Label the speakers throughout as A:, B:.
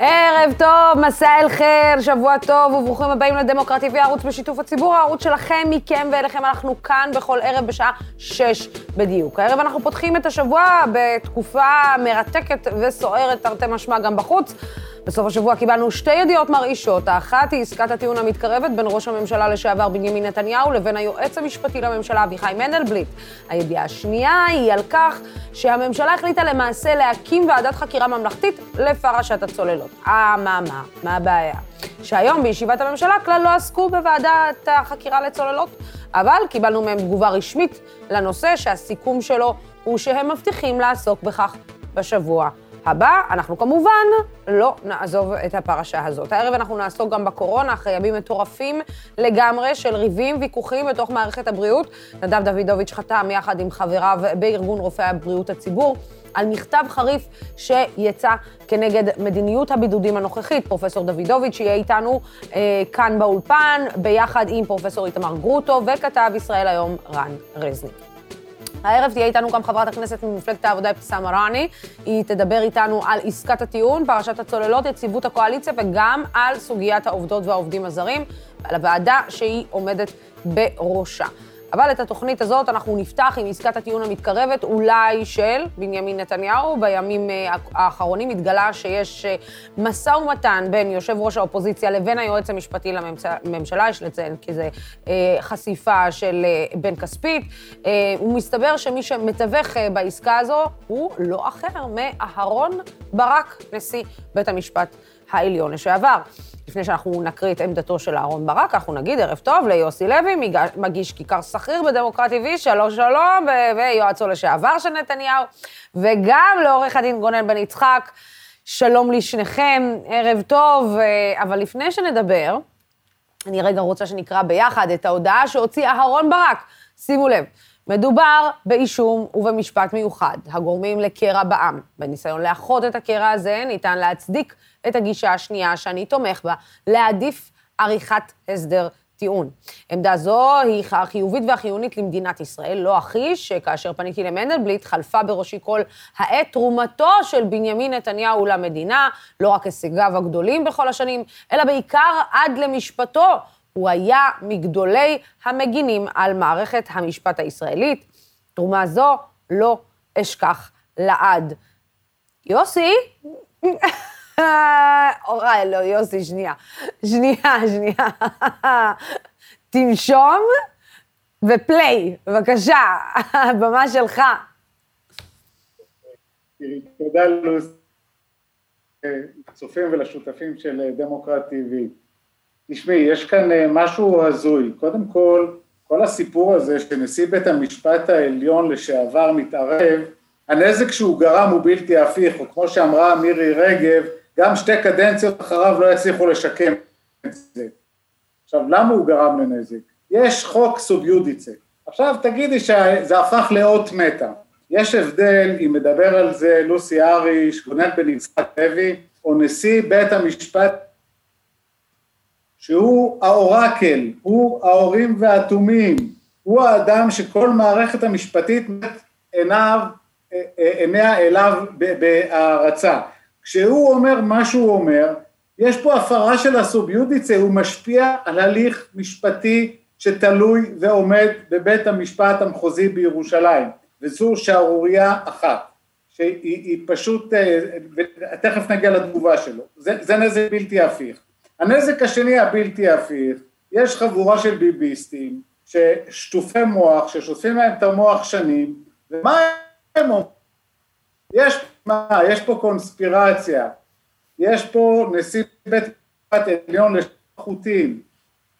A: ערב טוב, מסע אל חיר, שבוע טוב וברוכים הבאים לדמוקרטי הערוץ בשיתוף הציבור, הערוץ שלכם, מכם ואליכם, אנחנו כאן בכל ערב בשעה שש בדיוק. הערב אנחנו פותחים את השבוע בתקופה מרתקת וסוערת, תרתי משמע גם בחוץ. בסוף השבוע קיבלנו שתי ידיעות מרעישות. האחת היא עסקת הטיעון המתקרבת בין ראש הממשלה לשעבר בנימין נתניהו לבין היועץ המשפטי לממשלה אביחי מנדלבליט. הידיעה השנייה היא על כך שהממשלה החליטה למעשה להקים ועדת חקירה ממלכתית לפרשת הצוללות. אה, מה, מה? מה הבעיה? שהיום בישיבת הממשלה כלל לא עסקו בוועדת החקירה לצוללות, אבל קיבלנו מהם תגובה רשמית לנושא שהסיכום שלו הוא שהם מבטיחים לעסוק בכך בשבוע הבא, אנחנו כמובן לא נעזוב את הפרשה הזאת. הערב אנחנו נעסוק גם בקורונה, אחרי ימים מטורפים לגמרי של ריבים, ויכוחים בתוך מערכת הבריאות. נדב דוידוביץ' חתם יחד עם חבריו בארגון רופאי הבריאות הציבור. על מכתב חריף שיצא כנגד מדיניות הבידודים הנוכחית. פרופסור דוידוביץ' יהיה איתנו אה, כאן באולפן, ביחד עם פרופסור איתמר גרוטו וכתב ישראל היום רן רזניק. הערב תהיה איתנו גם חברת הכנסת ממפלגת העבודה, אבתיסאם מראענה. היא תדבר איתנו על עסקת הטיעון, פרשת הצוללות, יציבות הקואליציה, וגם על סוגיית העובדות והעובדים הזרים, ועל הוועדה שהיא עומדת בראשה. אבל את התוכנית הזאת אנחנו נפתח עם עסקת הטיעון המתקרבת, אולי של בנימין נתניהו. בימים אה, האחרונים התגלה שיש אה, משא ומתן בין יושב ראש האופוזיציה לבין היועץ המשפטי לממשלה, יש לציין כי זה אה, חשיפה של בן כספית. ומסתבר שמי שמתווך בעסקה הזו הוא לא אחר מאהרון ברק, נשיא בית המשפט העליון לשעבר. לפני שאנחנו נקריא את עמדתו של אהרן ברק, אנחנו נגיד ערב טוב ליוסי לוי, מגיש כיכר שכיר בדמוקרטי TV, שלום שלום, ויועצו לשעבר של נתניהו, וגם לעורך הדין גונן בן יצחק, שלום לשניכם, ערב טוב, אבל לפני שנדבר, אני רגע רוצה שנקרא ביחד את ההודעה שהוציא אהרן ברק. שימו לב, מדובר באישום ובמשפט מיוחד, הגורמים לקרע בעם. בניסיון לאחות את הקרע הזה, ניתן להצדיק את הגישה השנייה שאני תומך בה, להעדיף עריכת הסדר טיעון. עמדה זו היא החיובית והחיונית למדינת ישראל. לא אחיש שכאשר פניתי למנדלבליט, חלפה בראשי כל העת תרומתו של בנימין נתניהו למדינה, לא רק הישגיו הגדולים בכל השנים, אלא בעיקר עד למשפטו. הוא היה מגדולי המגינים על מערכת המשפט הישראלית. תרומה זו לא אשכח לעד. יוסי? אוראי, לא, יוסי, שנייה. שנייה, שנייה. תנשום ופליי, בבקשה, הבמה שלך.
B: תודה לצופים ולשותפים של דמוקרט TV. תשמעי, יש כאן אה, משהו הזוי. קודם כל, כל הסיפור הזה שנשיא בית המשפט העליון לשעבר מתערב, הנזק שהוא גרם הוא בלתי הפיך, או כמו שאמרה מירי רגב, גם שתי קדנציות אחריו לא יצליחו לשקם את זה. עכשיו, למה הוא גרם לנזק? יש חוק סוביודיצה. עכשיו תגידי שזה הפך לאות מתה. יש הבדל אם מדבר על זה לוסי אריש, גונן בן יצחק לוי, או נשיא בית המשפט שהוא האורקל, הוא האורים והתומים, הוא האדם שכל מערכת המשפטית עיניו, עיניה אליו בהערצה. כשהוא אומר מה שהוא אומר, יש פה הפרה של הסוביודיצה, הוא משפיע על הליך משפטי שתלוי ועומד בבית המשפט המחוזי בירושלים, וזו שערורייה אחת, שהיא פשוט, תכף נגיע לתגובה שלו, זה, זה נזק בלתי הפיך. הנזק השני הבלתי הפיך, יש חבורה של ביביסטים ששטופי מוח, ששוטפים להם את המוח שנים, ומה הם אומרים? יש, מה, יש פה קונספירציה, יש פה נשיא בית המשפט העליון לשחוטים,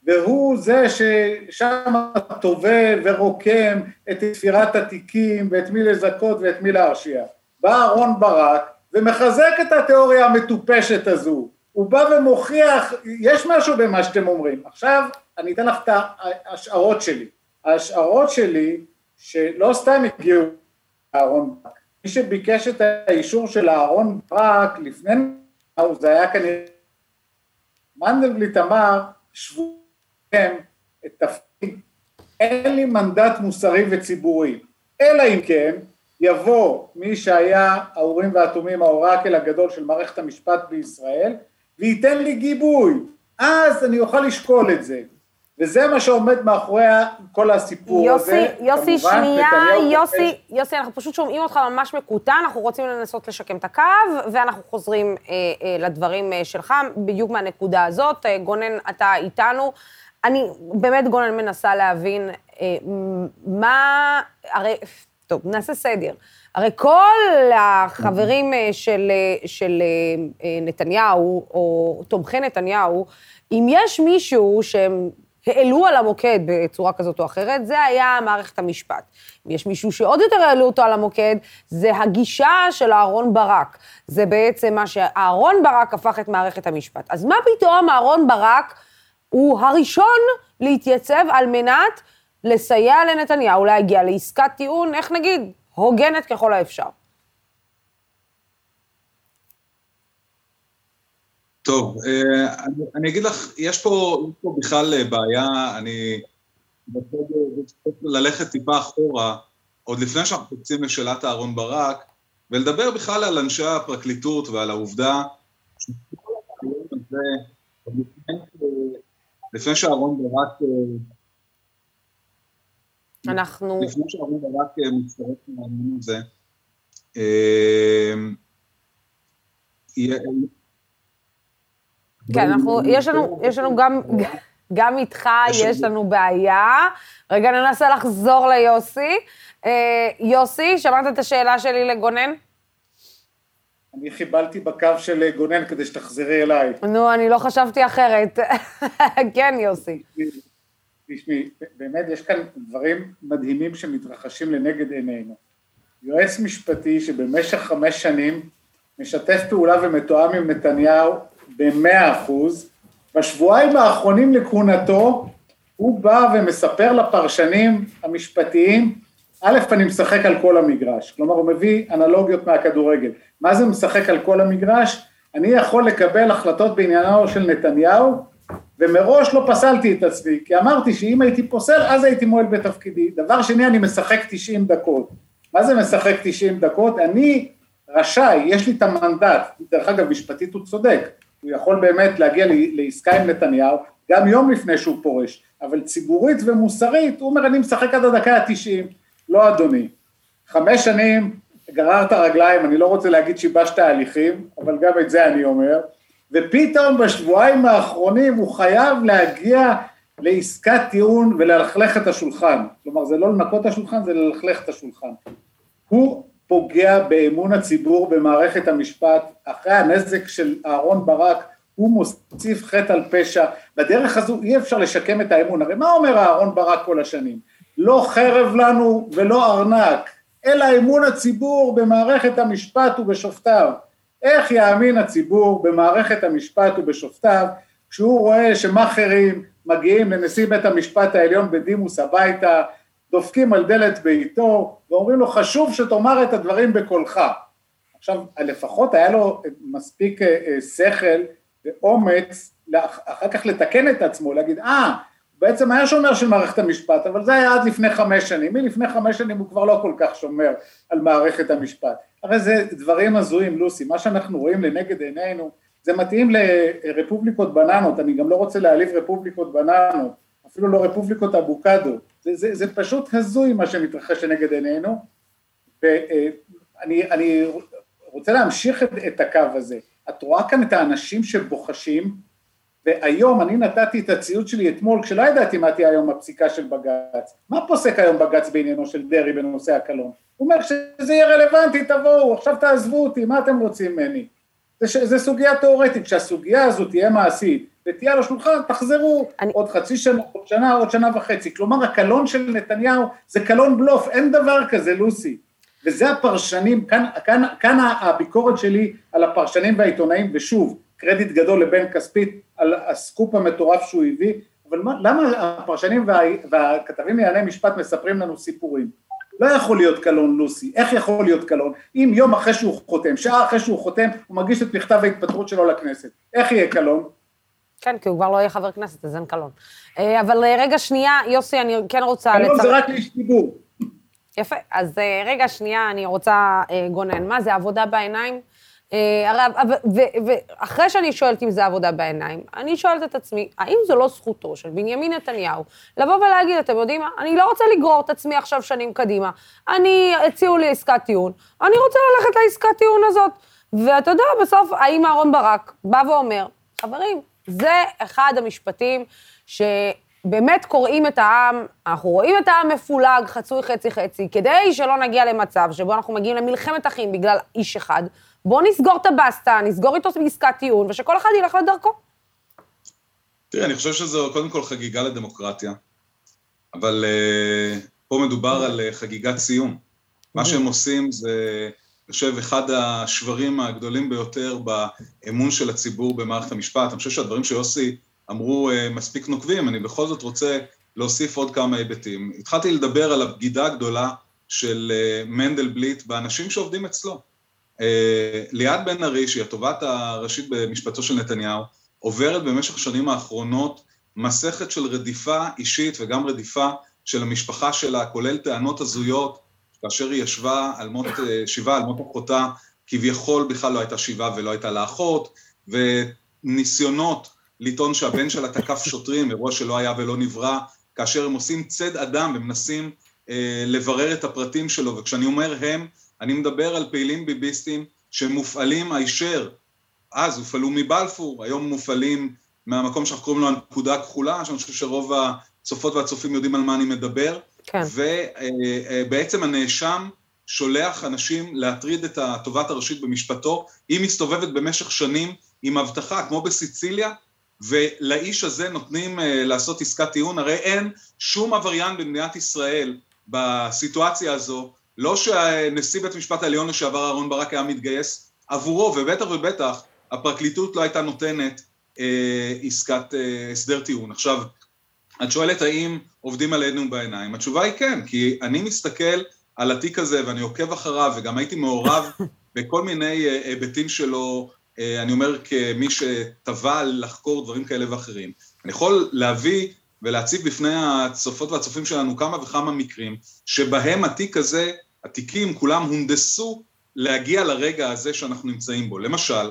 B: והוא זה ששם תובע ורוקם את תפירת התיקים ואת מי לזכות ואת מי להרשיע. בא אהרון ברק ומחזק את התיאוריה המטופשת הזו, הוא בא ומוכיח, יש משהו במה שאתם אומרים. עכשיו אני אתן לך את ההשערות שלי. ההשערות שלי שלא סתם הגיעו לאהרון ברק. מי שביקש את האישור של אהרון ברק לפני זה היה כנראה מנדלבליט אמר שבויים את תפקיד אין לי מנדט מוסרי וציבורי אלא אם כן יבוא מי שהיה האורים והתומים, האורקל הגדול של מערכת המשפט בישראל, וייתן לי גיבוי, אז אני אוכל לשקול את זה. וזה מה שעומד מאחורי כל הסיפור
A: יוסי,
B: הזה.
A: יוסי, שנייה, יוסי, יוסי, אנחנו פשוט שומעים אותך ממש מקוטע, אנחנו רוצים לנסות לשקם את הקו, ואנחנו חוזרים אה, אה, לדברים אה, שלך, בדיוק מהנקודה הזאת. אה, גונן, אתה איתנו. אני באמת, גונן, מנסה להבין אה, מה... הרי, טוב, נעשה סדר. הרי כל החברים אה, של, אה, של אה, נתניהו, או תומכי נתניהו, אם יש מישהו שהם העלו על המוקד בצורה כזאת או אחרת, זה היה מערכת המשפט. אם יש מישהו שעוד יותר העלו אותו על המוקד, זה הגישה של אהרון ברק. זה בעצם מה שאהרון ברק הפך את מערכת המשפט. אז מה פתאום אהרון ברק הוא הראשון להתייצב על מנת לסייע לנתניהו להגיע לעסקת טיעון, איך נגיד, הוגנת ככל האפשר?
C: טוב, אה, אני, אגיד לך, יש פה, יש פה בכלל אה, בעיה, אני רוצה ללכת טיפה אחורה, עוד לפני שאנחנו קוצים לשאלת אהרן ברק, ולדבר בכלל על אנשי הפרקליטות ועל העובדה שכל לפני שאהרן ברק... אה,
A: אנחנו...
C: לפני שאהרן ברק מצטרף לעניין הזה,
A: כן, אנחנו, יש לנו, יש לנו גם, גם איתך יש לנו בעיה. רגע, ננסה לחזור ליוסי. אה, יוסי, שמעת את השאלה שלי לגונן?
B: אני חיבלתי בקו של גונן כדי שתחזרי אליי.
A: נו, אני לא חשבתי אחרת. כן, יוסי.
B: תשמעי, באמת יש כאן דברים מדהימים שמתרחשים לנגד עינינו. יועץ משפטי שבמשך חמש שנים משתף פעולה ומתואם עם נתניהו במאה אחוז, בשבועיים האחרונים לכהונתו הוא בא ומספר לפרשנים המשפטיים, א', אני משחק על כל המגרש, כלומר הוא מביא אנלוגיות מהכדורגל, מה זה משחק על כל המגרש? אני יכול לקבל החלטות בעניינו של נתניהו ומראש לא פסלתי את עצמי, כי אמרתי שאם הייתי פוסל אז הייתי מועל בתפקידי. דבר שני, אני משחק 90 דקות. מה זה משחק 90 דקות? אני רשאי, יש לי את המנדט, דרך אגב משפטית הוא צודק, הוא יכול באמת להגיע לעסקה עם נתניהו גם יום לפני שהוא פורש, אבל ציבורית ומוסרית, הוא אומר אני משחק עד הדקה ה-90, לא אדוני. חמש שנים גררת רגליים, אני לא רוצה להגיד שיבשת הליכים, אבל גם את זה אני אומר, ופתאום בשבועיים האחרונים הוא חייב להגיע לעסקת טיעון וללכלך את השולחן, כלומר זה לא לנקות את השולחן, זה ללכלך את השולחן. הוא פוגע באמון הציבור במערכת המשפט, אחרי הנזק של אהרון ברק הוא מוסיף חטא על פשע, בדרך הזו אי אפשר לשקם את האמון, הרי מה אומר אהרון ברק כל השנים? לא חרב לנו ולא ארנק, אלא אמון הציבור במערכת המשפט ובשופטיו. איך יאמין הציבור במערכת המשפט ובשופטיו כשהוא רואה שמאכערים מגיעים לנשיא בית המשפט העליון בדימוס הביתה, דופקים על דלת ביתו ואומרים לו חשוב שתאמר את הדברים בקולך. עכשיו לפחות היה לו מספיק אה, אה, שכל ואומץ אחר כך לתקן את עצמו, להגיד אה בעצם היה שומר של מערכת המשפט, אבל זה היה עד לפני חמש שנים, מלפני חמש שנים הוא כבר לא כל כך שומר על מערכת המשפט. הרי זה דברים הזויים, לוסי, מה שאנחנו רואים לנגד עינינו, זה מתאים לרפובליקות בננות, אני גם לא רוצה להעליב רפובליקות בננות, אפילו לא רפובליקות אבוקדו, זה, זה, זה פשוט הזוי מה שמתרחש לנגד עינינו, ואני רוצה להמשיך את, את הקו הזה. את רואה כאן את האנשים שבוחשים, והיום אני נתתי את הציוד שלי אתמול, כשלא ידעתי מה תהיה היום הפסיקה של בג"ץ. מה פוסק היום בג"ץ בעניינו של דרעי בנושא הקלון? הוא אומר שזה יהיה רלוונטי, תבואו, עכשיו תעזבו אותי, מה אתם רוצים ממני? זה, זה סוגיה תיאורטית, כשהסוגיה הזו תהיה מעשית ותהיה על השולחן, תחזרו אני... עוד חצי שנה, עוד שנה, עוד שנה וחצי. כלומר, הקלון של נתניהו זה קלון בלוף, אין דבר כזה, לוסי. וזה הפרשנים, כאן, כאן, כאן הביקורת שלי על הפרשנים והעיתונאים, ושוב, קרדיט גדול לבן כספית על הסקופ המטורף שהוא הביא, אבל מה, למה הפרשנים וה, והכתבים לענייני משפט מספרים לנו סיפורים? לא יכול להיות קלון לוסי, איך יכול להיות קלון? אם יום אחרי שהוא חותם, שעה אחרי שהוא חותם, הוא מגיש את מכתב ההתפטרות שלו לכנסת, איך יהיה קלון?
A: כן, כי הוא כבר לא יהיה חבר כנסת, אז אין קלון. אה, אבל אה, רגע, שנייה, יוסי, אני כן רוצה...
B: קלון לצר... זה רק לאיש ציבור.
A: יפה. אז אה, רגע, שנייה, אני רוצה, גונן, מה זה עבודה בעיניים? אה, ואחרי שאני שואלת אם זה עבודה בעיניים, אני שואלת את עצמי, האם זו לא זכותו של בנימין נתניהו לבוא ולהגיד, אתם יודעים מה, אני לא רוצה לגרור את עצמי עכשיו שנים קדימה. אני, הציעו לי עסקת טיעון, אני רוצה ללכת לעסקת טיעון הזאת. ואתה יודע, בסוף, האם אהרן ברק בא ואומר, חברים, זה אחד המשפטים שבאמת קוראים את העם, אנחנו רואים את העם מפולג, חצוי חצי-חצי, כדי שלא נגיע למצב שבו אנחנו מגיעים למלחמת אחים בגלל איש אחד. בואו נסגור את הבסטה, נסגור איתו בעסקת טיעון, ושכל אחד ילך לדרכו.
C: תראה, אני חושב שזו קודם כל חגיגה לדמוקרטיה, אבל uh, פה מדובר על uh, חגיגת סיום. מה שהם עושים זה, אני חושב, אחד השברים הגדולים ביותר באמון של הציבור במערכת המשפט. אני חושב שהדברים שיוסי אמרו uh, מספיק נוקבים, אני בכל זאת רוצה להוסיף עוד כמה היבטים. התחלתי לדבר על הבגידה הגדולה של מנדלבליט באנשים שעובדים אצלו. אה, ליאת בן ארי, שהיא התובעת הראשית במשפטו של נתניהו, עוברת במשך השנים האחרונות מסכת של רדיפה אישית וגם רדיפה של המשפחה שלה, כולל טענות הזויות, כאשר היא ישבה על מות, אה, שיבה על מות אחותה, כביכול בכלל לא הייתה שיבה ולא הייתה לה אחות, וניסיונות לטעון שהבן שלה תקף שוטרים, אירוע שלא היה ולא נברא, כאשר הם עושים צד אדם ומנסים אה, לברר את הפרטים שלו, וכשאני אומר הם, אני מדבר על פעילים ביביסטים שמופעלים הישר, אז הופעלו מבלפור, היום מופעלים מהמקום שאנחנו קוראים לו הנקודה הכחולה, שאני חושב שרוב הצופות והצופים יודעים על מה אני מדבר, כן. ובעצם הנאשם שולח אנשים להטריד את התובעת הראשית במשפטו, היא מסתובבת במשך שנים עם הבטחה, כמו בסיציליה, ולאיש הזה נותנים אה, לעשות עסקת טיעון, הרי אין שום עבריין במדינת ישראל בסיטואציה הזו לא שנשיא בית המשפט העליון לשעבר אהרן ברק היה מתגייס עבורו, ובטח ובטח הפרקליטות לא הייתה נותנת אה, עסקת אה, הסדר טיעון. עכשיו, את שואלת האם עובדים עלינו בעיניים? התשובה היא כן, כי אני מסתכל על התיק הזה ואני עוקב אחריו, וגם הייתי מעורב בכל מיני אה, היבטים שלו, אה, אני אומר כמי שטבע לחקור דברים כאלה ואחרים. אני יכול להביא ולהציב בפני הצופות והצופים שלנו כמה וכמה מקרים שבהם התיק הזה התיקים כולם הונדסו להגיע לרגע הזה שאנחנו נמצאים בו. למשל,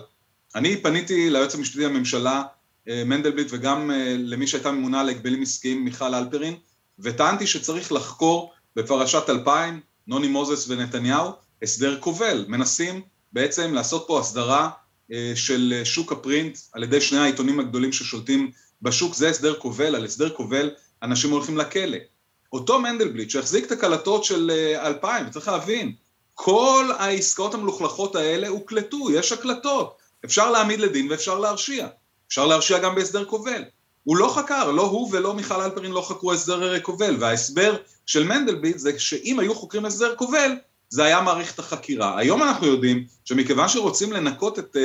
C: אני פניתי ליועץ המשפטי לממשלה, אה, מנדלבליט, וגם אה, למי שהייתה ממונה על הגבלים עסקיים, מיכל אלפרין, וטענתי שצריך לחקור בפרשת 2000, נוני מוזס ונתניהו, הסדר כובל. מנסים בעצם לעשות פה הסדרה אה, של שוק הפרינט על ידי שני העיתונים הגדולים ששולטים בשוק, זה הסדר כובל, על הסדר כובל אנשים הולכים לכלא. אותו מנדלבליט שהחזיק את הקלטות של 2000, אה, וצריך להבין, כל העסקאות המלוכלכות האלה הוקלטו, יש הקלטות, אפשר להעמיד לדין ואפשר להרשיע, אפשר להרשיע גם בהסדר כובל. הוא לא חקר, לא הוא ולא מיכל אלפרין לא חקרו הסדר כובל, וההסבר של מנדלבליט זה שאם היו חוקרים הסדר כובל, זה היה מעריך את החקירה. היום אנחנו יודעים שמכיוון שרוצים לנקות את uh,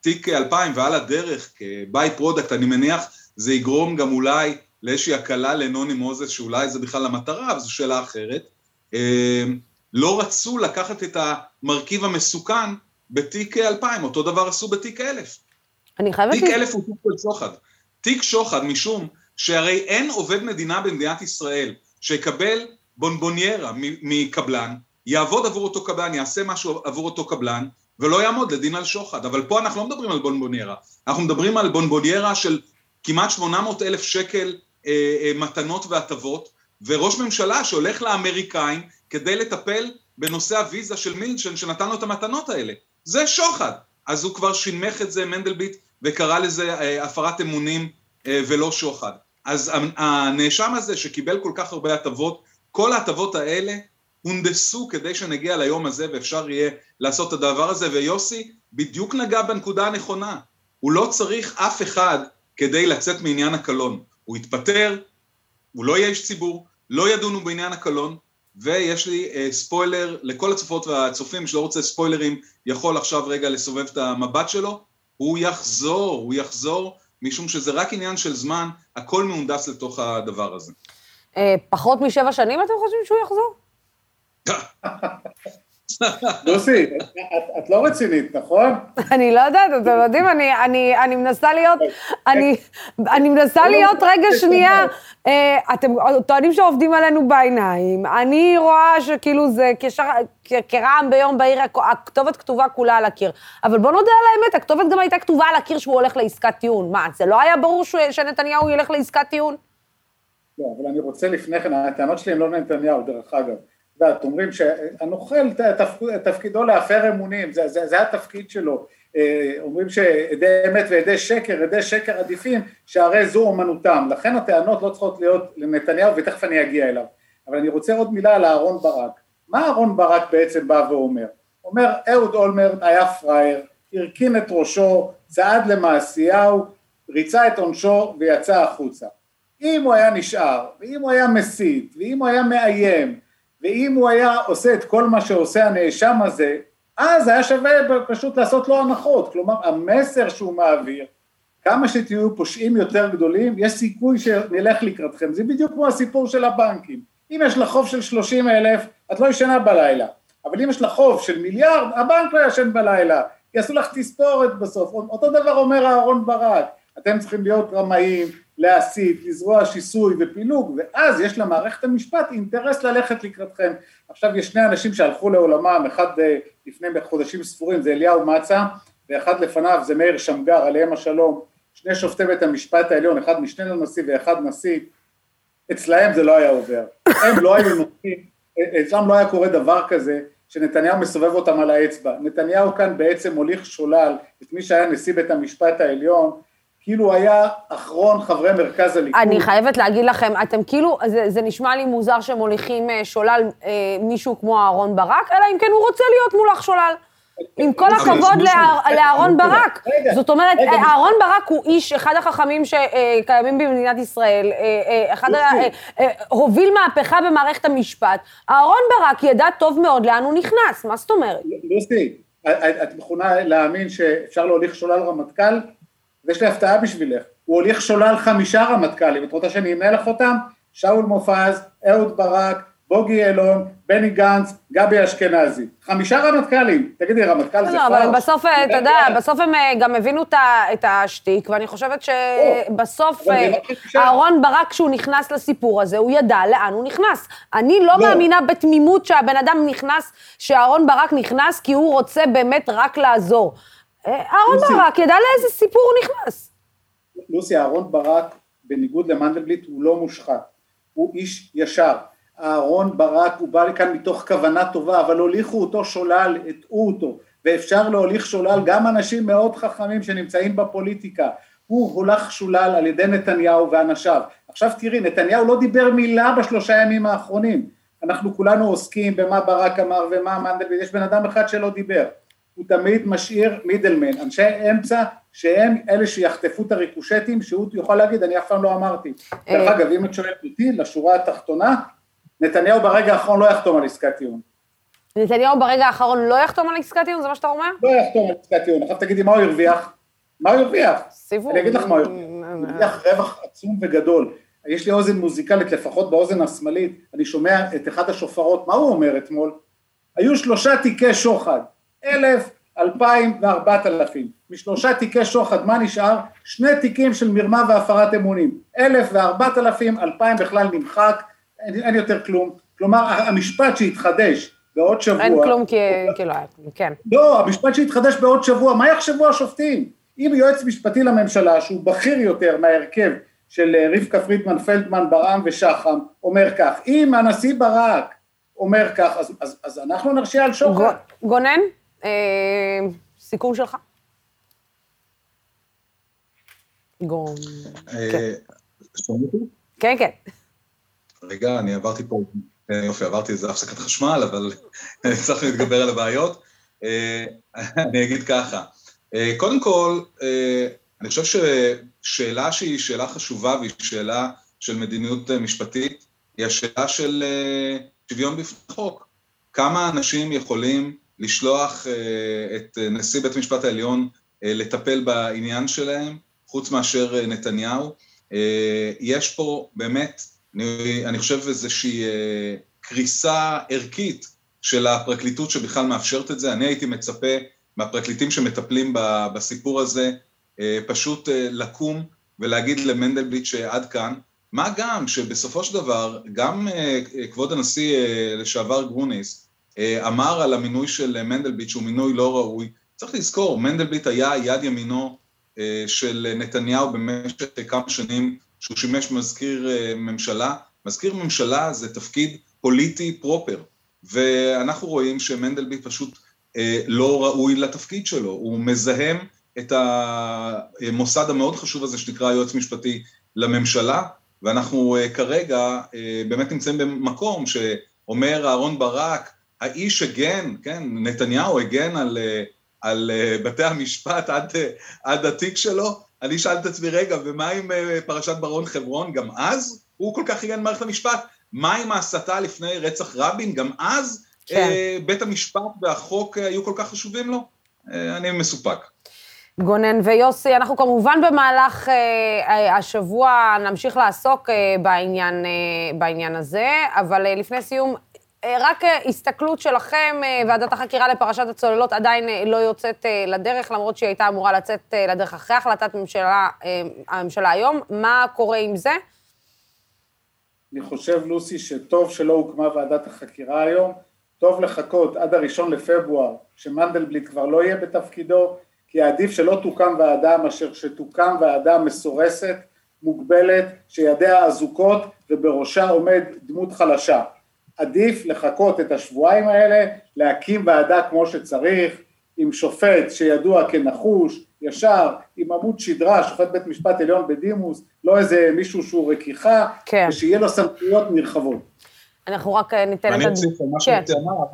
C: תיק 2000 ועל הדרך כ by-product, אני מניח זה יגרום גם אולי לאיזושהי הקלה לנוני מוזס, שאולי זה בכלל המטרה, אבל זו שאלה אחרת. אמ, לא רצו לקחת את המרכיב המסוכן בתיק 2000, אותו דבר עשו בתיק 1000.
A: אני חייבת...
C: תיק 1000 הוא תיק של שוחד. תיק שוחד, משום שהרי אין עובד מדינה במדינת ישראל שיקבל בונבוניירה מקבלן, יעבוד עבור אותו קבלן, יעשה משהו עבור אותו קבלן, ולא יעמוד לדין על שוחד. אבל פה אנחנו לא מדברים על בונבוניירה, אנחנו מדברים על בונבוניירה של כמעט 800 אלף שקל אה, אה, מתנות והטבות, וראש ממשלה שהולך לאמריקאים כדי לטפל בנושא הוויזה של מילצ'ן שנתן לו את המתנות האלה. זה שוחד. אז הוא כבר שינמך את זה, מנדלבליט, וקרא לזה אה, הפרת אמונים ולא שוחד. אז הנאשם הזה שקיבל כל כך הרבה הטבות, כל ההטבות האלה הונדסו כדי שנגיע ליום הזה ואפשר יהיה לעשות את הדבר הזה, ויוסי בדיוק נגע בנקודה הנכונה. הוא לא צריך אף אחד כדי לצאת מעניין הקלון. הוא יתפטר, הוא לא יהיה איש ציבור, לא ידונו בעניין הקלון, ויש לי אה, ספוילר לכל הצופות והצופים שלא רוצה ספוילרים, יכול עכשיו רגע לסובב את המבט שלו, הוא יחזור, הוא יחזור, משום שזה רק עניין של זמן, הכל מהונדס לתוך הדבר הזה.
A: אה, פחות משבע שנים אתם חושבים שהוא יחזור?
B: לוסי, את לא רצינית, נכון?
A: אני לא יודעת, אתם יודעים, אני מנסה להיות, אני מנסה להיות רגע שנייה, אה, אתם טוענים שעובדים עלינו בעיניים, אני רואה שכאילו זה כרעם ביום בהיר, הכתובת כתובה כולה על הקיר. אבל בוא נודה על האמת, הכתובת גם הייתה כתובה על הקיר שהוא הולך לעסקת טיעון. מה, זה לא היה ברור שנתניהו ילך לעסקת טיעון?
B: לא, אבל אני רוצה לפני כן, הטענות שלי הן לא לנתניהו, דרך אגב. יודעת, אומרים שהנוכל, תפקידו להפר אמונים, זה, זה, זה התפקיד שלו. אה, אומרים שעדי אמת ועדי שקר, עדי שקר עדיפים, שהרי זו אומנותם. לכן הטענות לא צריכות להיות לנתניהו, ותכף אני אגיע אליו. אבל אני רוצה עוד מילה על אהרון ברק. מה אהרון ברק בעצם בא ואומר? אומר, אהוד אולמרט היה פראייר, הרכין את ראשו, צעד למעשיהו, ריצה את עונשו ויצא החוצה. אם הוא היה נשאר, ואם הוא היה מסית, ואם הוא היה מאיים, ואם הוא היה עושה את כל מה שעושה הנאשם הזה, אז היה שווה פשוט לעשות לו הנחות. כלומר, המסר שהוא מעביר, כמה שתהיו פושעים יותר גדולים, יש סיכוי שנלך לקראתכם. זה בדיוק כמו הסיפור של הבנקים. אם יש לך חוב של 30 אלף, את לא ישנה בלילה. אבל אם יש לך חוב של מיליארד, הבנק לא ישן בלילה. יעשו לך תספורת בסוף. אותו דבר אומר אהרון ברק. אתם צריכים להיות רמאים, להסית, לזרוע שיסוי ופילוג, ואז יש למערכת המשפט אינטרס ללכת לקראתכם. עכשיו יש שני אנשים שהלכו לעולמם, אחד אה, לפני חודשים ספורים זה אליהו מצה, ואחד לפניו זה מאיר שמגר, עליהם השלום, שני שופטי בית המשפט העליון, אחד משנה לנשיא ואחד נשיא, אצלהם זה לא היה עובר. הם לא היו נותנים, אצלם לא היה קורה דבר כזה, שנתניהו מסובב אותם על האצבע. נתניהו כאן בעצם מוליך שולל את מי שהיה נשיא בית המשפט העליון, כאילו היה אחרון חברי מרכז הליכוד.
A: אני חייבת להגיד לכם, אתם כאילו, זה, זה נשמע לי מוזר שמוליכים אה, שולל אה, מישהו כמו אהרון ברק, אלא אם כן הוא רוצה להיות מולך שולל. עם כל הכבוד לאהרון ברק. זאת אומרת, אהרון ברק הוא איש, אחד החכמים שקיימים במדינת ישראל, אה, אחד הוביל מהפכה במערכת המשפט. אהרון ברק ידע טוב מאוד לאן הוא נכנס, מה זאת אומרת?
B: לוסי, את מכונה להאמין שאפשר להוליך שולל רמטכ"ל? ויש לי הפתעה בשבילך, הוא הוליך שולל חמישה רמטכ"לים, את רוצה שאני אמנה לך אותם? שאול מופז, אהוד ברק, בוגי יעלון, בני גנץ, גבי אשכנזי. חמישה רמטכ"לים. תגידי, רמטכ"ל זה
A: כבר... לא, אבל בסוף, אתה יודע, בסוף הם אה, גם הבינו את השטיק, ואני חושבת שבסוף אה, אהרון ברק, כשהוא נכנס לסיפור הזה, הוא ידע לאן הוא נכנס. אני לא, לא מאמינה בתמימות שהבן אדם נכנס, שאהרון ברק נכנס כי הוא רוצה באמת רק לעזור. אהרון ברק ידע לאיזה סיפור הוא נכנס.
B: לוסי, אהרון ברק, בניגוד למנדלבליט, הוא לא מושחת. הוא איש ישר. אהרון ברק, הוא בא לכאן מתוך כוונה טובה, אבל הוליכו אותו שולל, הטעו אותו, ואפשר להוליך שולל גם אנשים מאוד חכמים שנמצאים בפוליטיקה. הוא הולך שולל על ידי נתניהו ואנשיו. עכשיו תראי, נתניהו לא דיבר מילה בשלושה ימים האחרונים. אנחנו כולנו עוסקים במה ברק אמר ומה מנדלבליט, יש בן אדם אחד שלא דיבר. הוא תמיד משאיר מידלמן, אנשי אמצע שהם אלה שיחטפו את הריקושטים שהוא יוכל להגיד אני אף פעם לא אמרתי. אה. דרך אגב אם את שואלת אותי לשורה התחתונה נתניהו ברגע האחרון לא יחתום על עסקת טיעון.
A: נתניהו ברגע האחרון לא יחתום על עסקת טיעון? זה מה שאתה אומר?
B: לא יחתום על עסקת טיעון. עכשיו תגידי מה הוא הרוויח? מה הוא הרוויח? סיבוב. אני אגיד לך מה הוא הרוויח. הוא הרוויח רווח עצום וגדול. יש לי אוזן מוזיקלית, לפחות באוזן השמאלית, אני שומע את אחד השופרות, מה הוא אומר אתמול? היו שלושה תיקי שוחד, אלף, אלפיים וארבעת אלפים. משלושה תיקי שוחד, מה נשאר? שני תיקים של מרמה והפרת אמונים. אלף וארבעת אלפים, אלפיים בכלל נמחק, אין, אין יותר כלום. כלומר, המשפט שהתחדש בעוד שבוע...
A: אין כלום כי, כי לא היה כלום, כן.
B: לא, המשפט שהתחדש בעוד שבוע, מה יחשבו השופטים? אם יועץ משפטי לממשלה, שהוא בכיר יותר מההרכב של אה, רבקה פרידמן, פלדמן, ברעם ושחם, אומר כך, אם הנשיא ברק אומר כך, אז, אז, אז אנחנו נרשיע על שוחד.
A: גונן? אה, סיכום שלך. גום.
C: אה,
A: כן, כן.
C: רגע, אני עברתי פה, אה, יופי, עברתי איזה הפסקת חשמל, אבל צריך להתגבר על הבעיות. אני אגיד ככה, קודם כל, אני חושב ששאלה שהיא שאלה חשובה והיא שאלה של מדיניות משפטית, היא השאלה של שוויון בפני חוק. כמה אנשים יכולים לשלוח אה, את נשיא בית המשפט העליון אה, לטפל בעניין שלהם, חוץ מאשר אה, נתניהו. יש פה באמת, אני, אני חושב איזושהי קריסה ערכית של הפרקליטות שבכלל מאפשרת את זה. אני הייתי מצפה מהפרקליטים שמטפלים בסיפור הזה, אה, פשוט אה, לקום ולהגיד למנדלבליט שעד כאן, מה גם שבסופו של דבר, גם אה, כבוד הנשיא לשעבר גרוניס אמר על המינוי של מנדלבליט שהוא מינוי לא ראוי. צריך לזכור, מנדלבליט היה יד ימינו של נתניהו במשך כמה שנים שהוא שימש מזכיר ממשלה. מזכיר ממשלה זה תפקיד פוליטי פרופר, ואנחנו רואים שמנדלבליט פשוט אה, לא ראוי לתפקיד שלו, הוא מזהם את המוסד המאוד חשוב הזה שנקרא יועץ משפטי לממשלה, ואנחנו אה, כרגע אה, באמת נמצאים במקום שאומר אהרון ברק, האיש הגן, כן, נתניהו הגן על, על בתי המשפט עד, עד התיק שלו, אני אשאל את עצמי, רגע, ומה עם פרשת ברון חברון? גם אז הוא כל כך הגן מערכת המשפט? מה עם ההסתה לפני רצח רבין? גם אז כן. אה, בית המשפט והחוק אה, היו כל כך חשובים לו? אה, אני מסופק.
A: גונן ויוסי, אנחנו כמובן במהלך אה, השבוע נמשיך לעסוק אה, בעניין, אה, בעניין הזה, אבל אה, לפני סיום, אה, רק אה, הסתכלות שלכם, אה, ועדת החקירה לפרשת הצוללות עדיין אה, לא יוצאת אה, לדרך, למרות שהיא הייתה אמורה לצאת אה, לדרך אחרי החלטת ממשלה, אה, הממשלה היום. מה קורה עם זה?
B: אני חושב, לוסי, שטוב שלא הוקמה ועדת החקירה היום, טוב לחכות עד הראשון לפברואר, שמנדלבליט כבר לא יהיה בתפקידו, כי עדיף שלא תוקם ועדה מאשר שתוקם ועדה מסורסת, מוגבלת, שידיה אזוקות ובראשה עומד דמות חלשה. עדיף לחכות את השבועיים האלה, להקים ועדה כמו שצריך, עם שופט שידוע כנחוש, ישר, עם עמוד שדרה, שופט בית משפט עליון בדימוס, לא איזה מישהו שהוא רכיכה, כן. ושיהיה לו סמכויות נרחבות.
A: אנחנו רק אה, ניתן את...
C: ואני אוסיף על מה כן. אמר,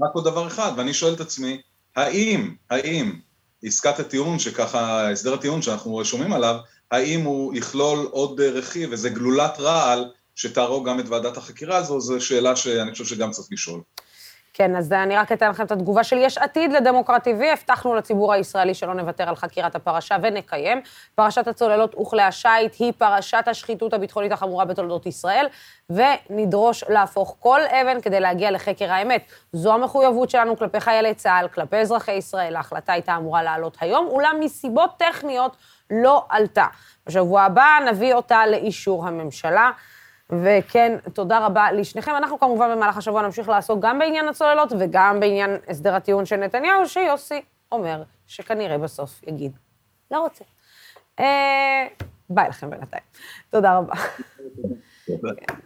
C: רק עוד דבר אחד, ואני שואל את עצמי, האם, האם עסקת הטיעון, שככה, הסדר הטיעון שאנחנו שומעים עליו, האם הוא יכלול עוד רכיב, איזה גלולת רעל, שתהרוג גם את ועדת החקירה הזו, זו שאלה שאני חושב שגם צריך לשאול.
A: כן, אז אני רק אתן לכם את התגובה של יש עתיד לדמוקרט TV. הבטחנו לציבור הישראלי שלא נוותר על חקירת הפרשה ונקיים. פרשת הצוללות וכלי השיט היא פרשת השחיתות הביטחונית החמורה בתולדות ישראל, ונדרוש להפוך כל אבן כדי להגיע לחקר האמת. זו המחויבות שלנו כלפי חיילי צה"ל, כלפי אזרחי ישראל. ההחלטה הייתה אמורה לעלות היום, אולם מסיבות טכניות לא עלתה. בשבוע הבא נביא אותה לאישור הממשלה. וכן, תודה רבה לשניכם. אנחנו כמובן במהלך השבוע נמשיך לעסוק גם בעניין הצוללות וגם בעניין הסדר הטיעון של נתניהו, שיוסי אומר שכנראה בסוף יגיד, לא רוצה. אה, ביי לכם בינתיים. תודה רבה.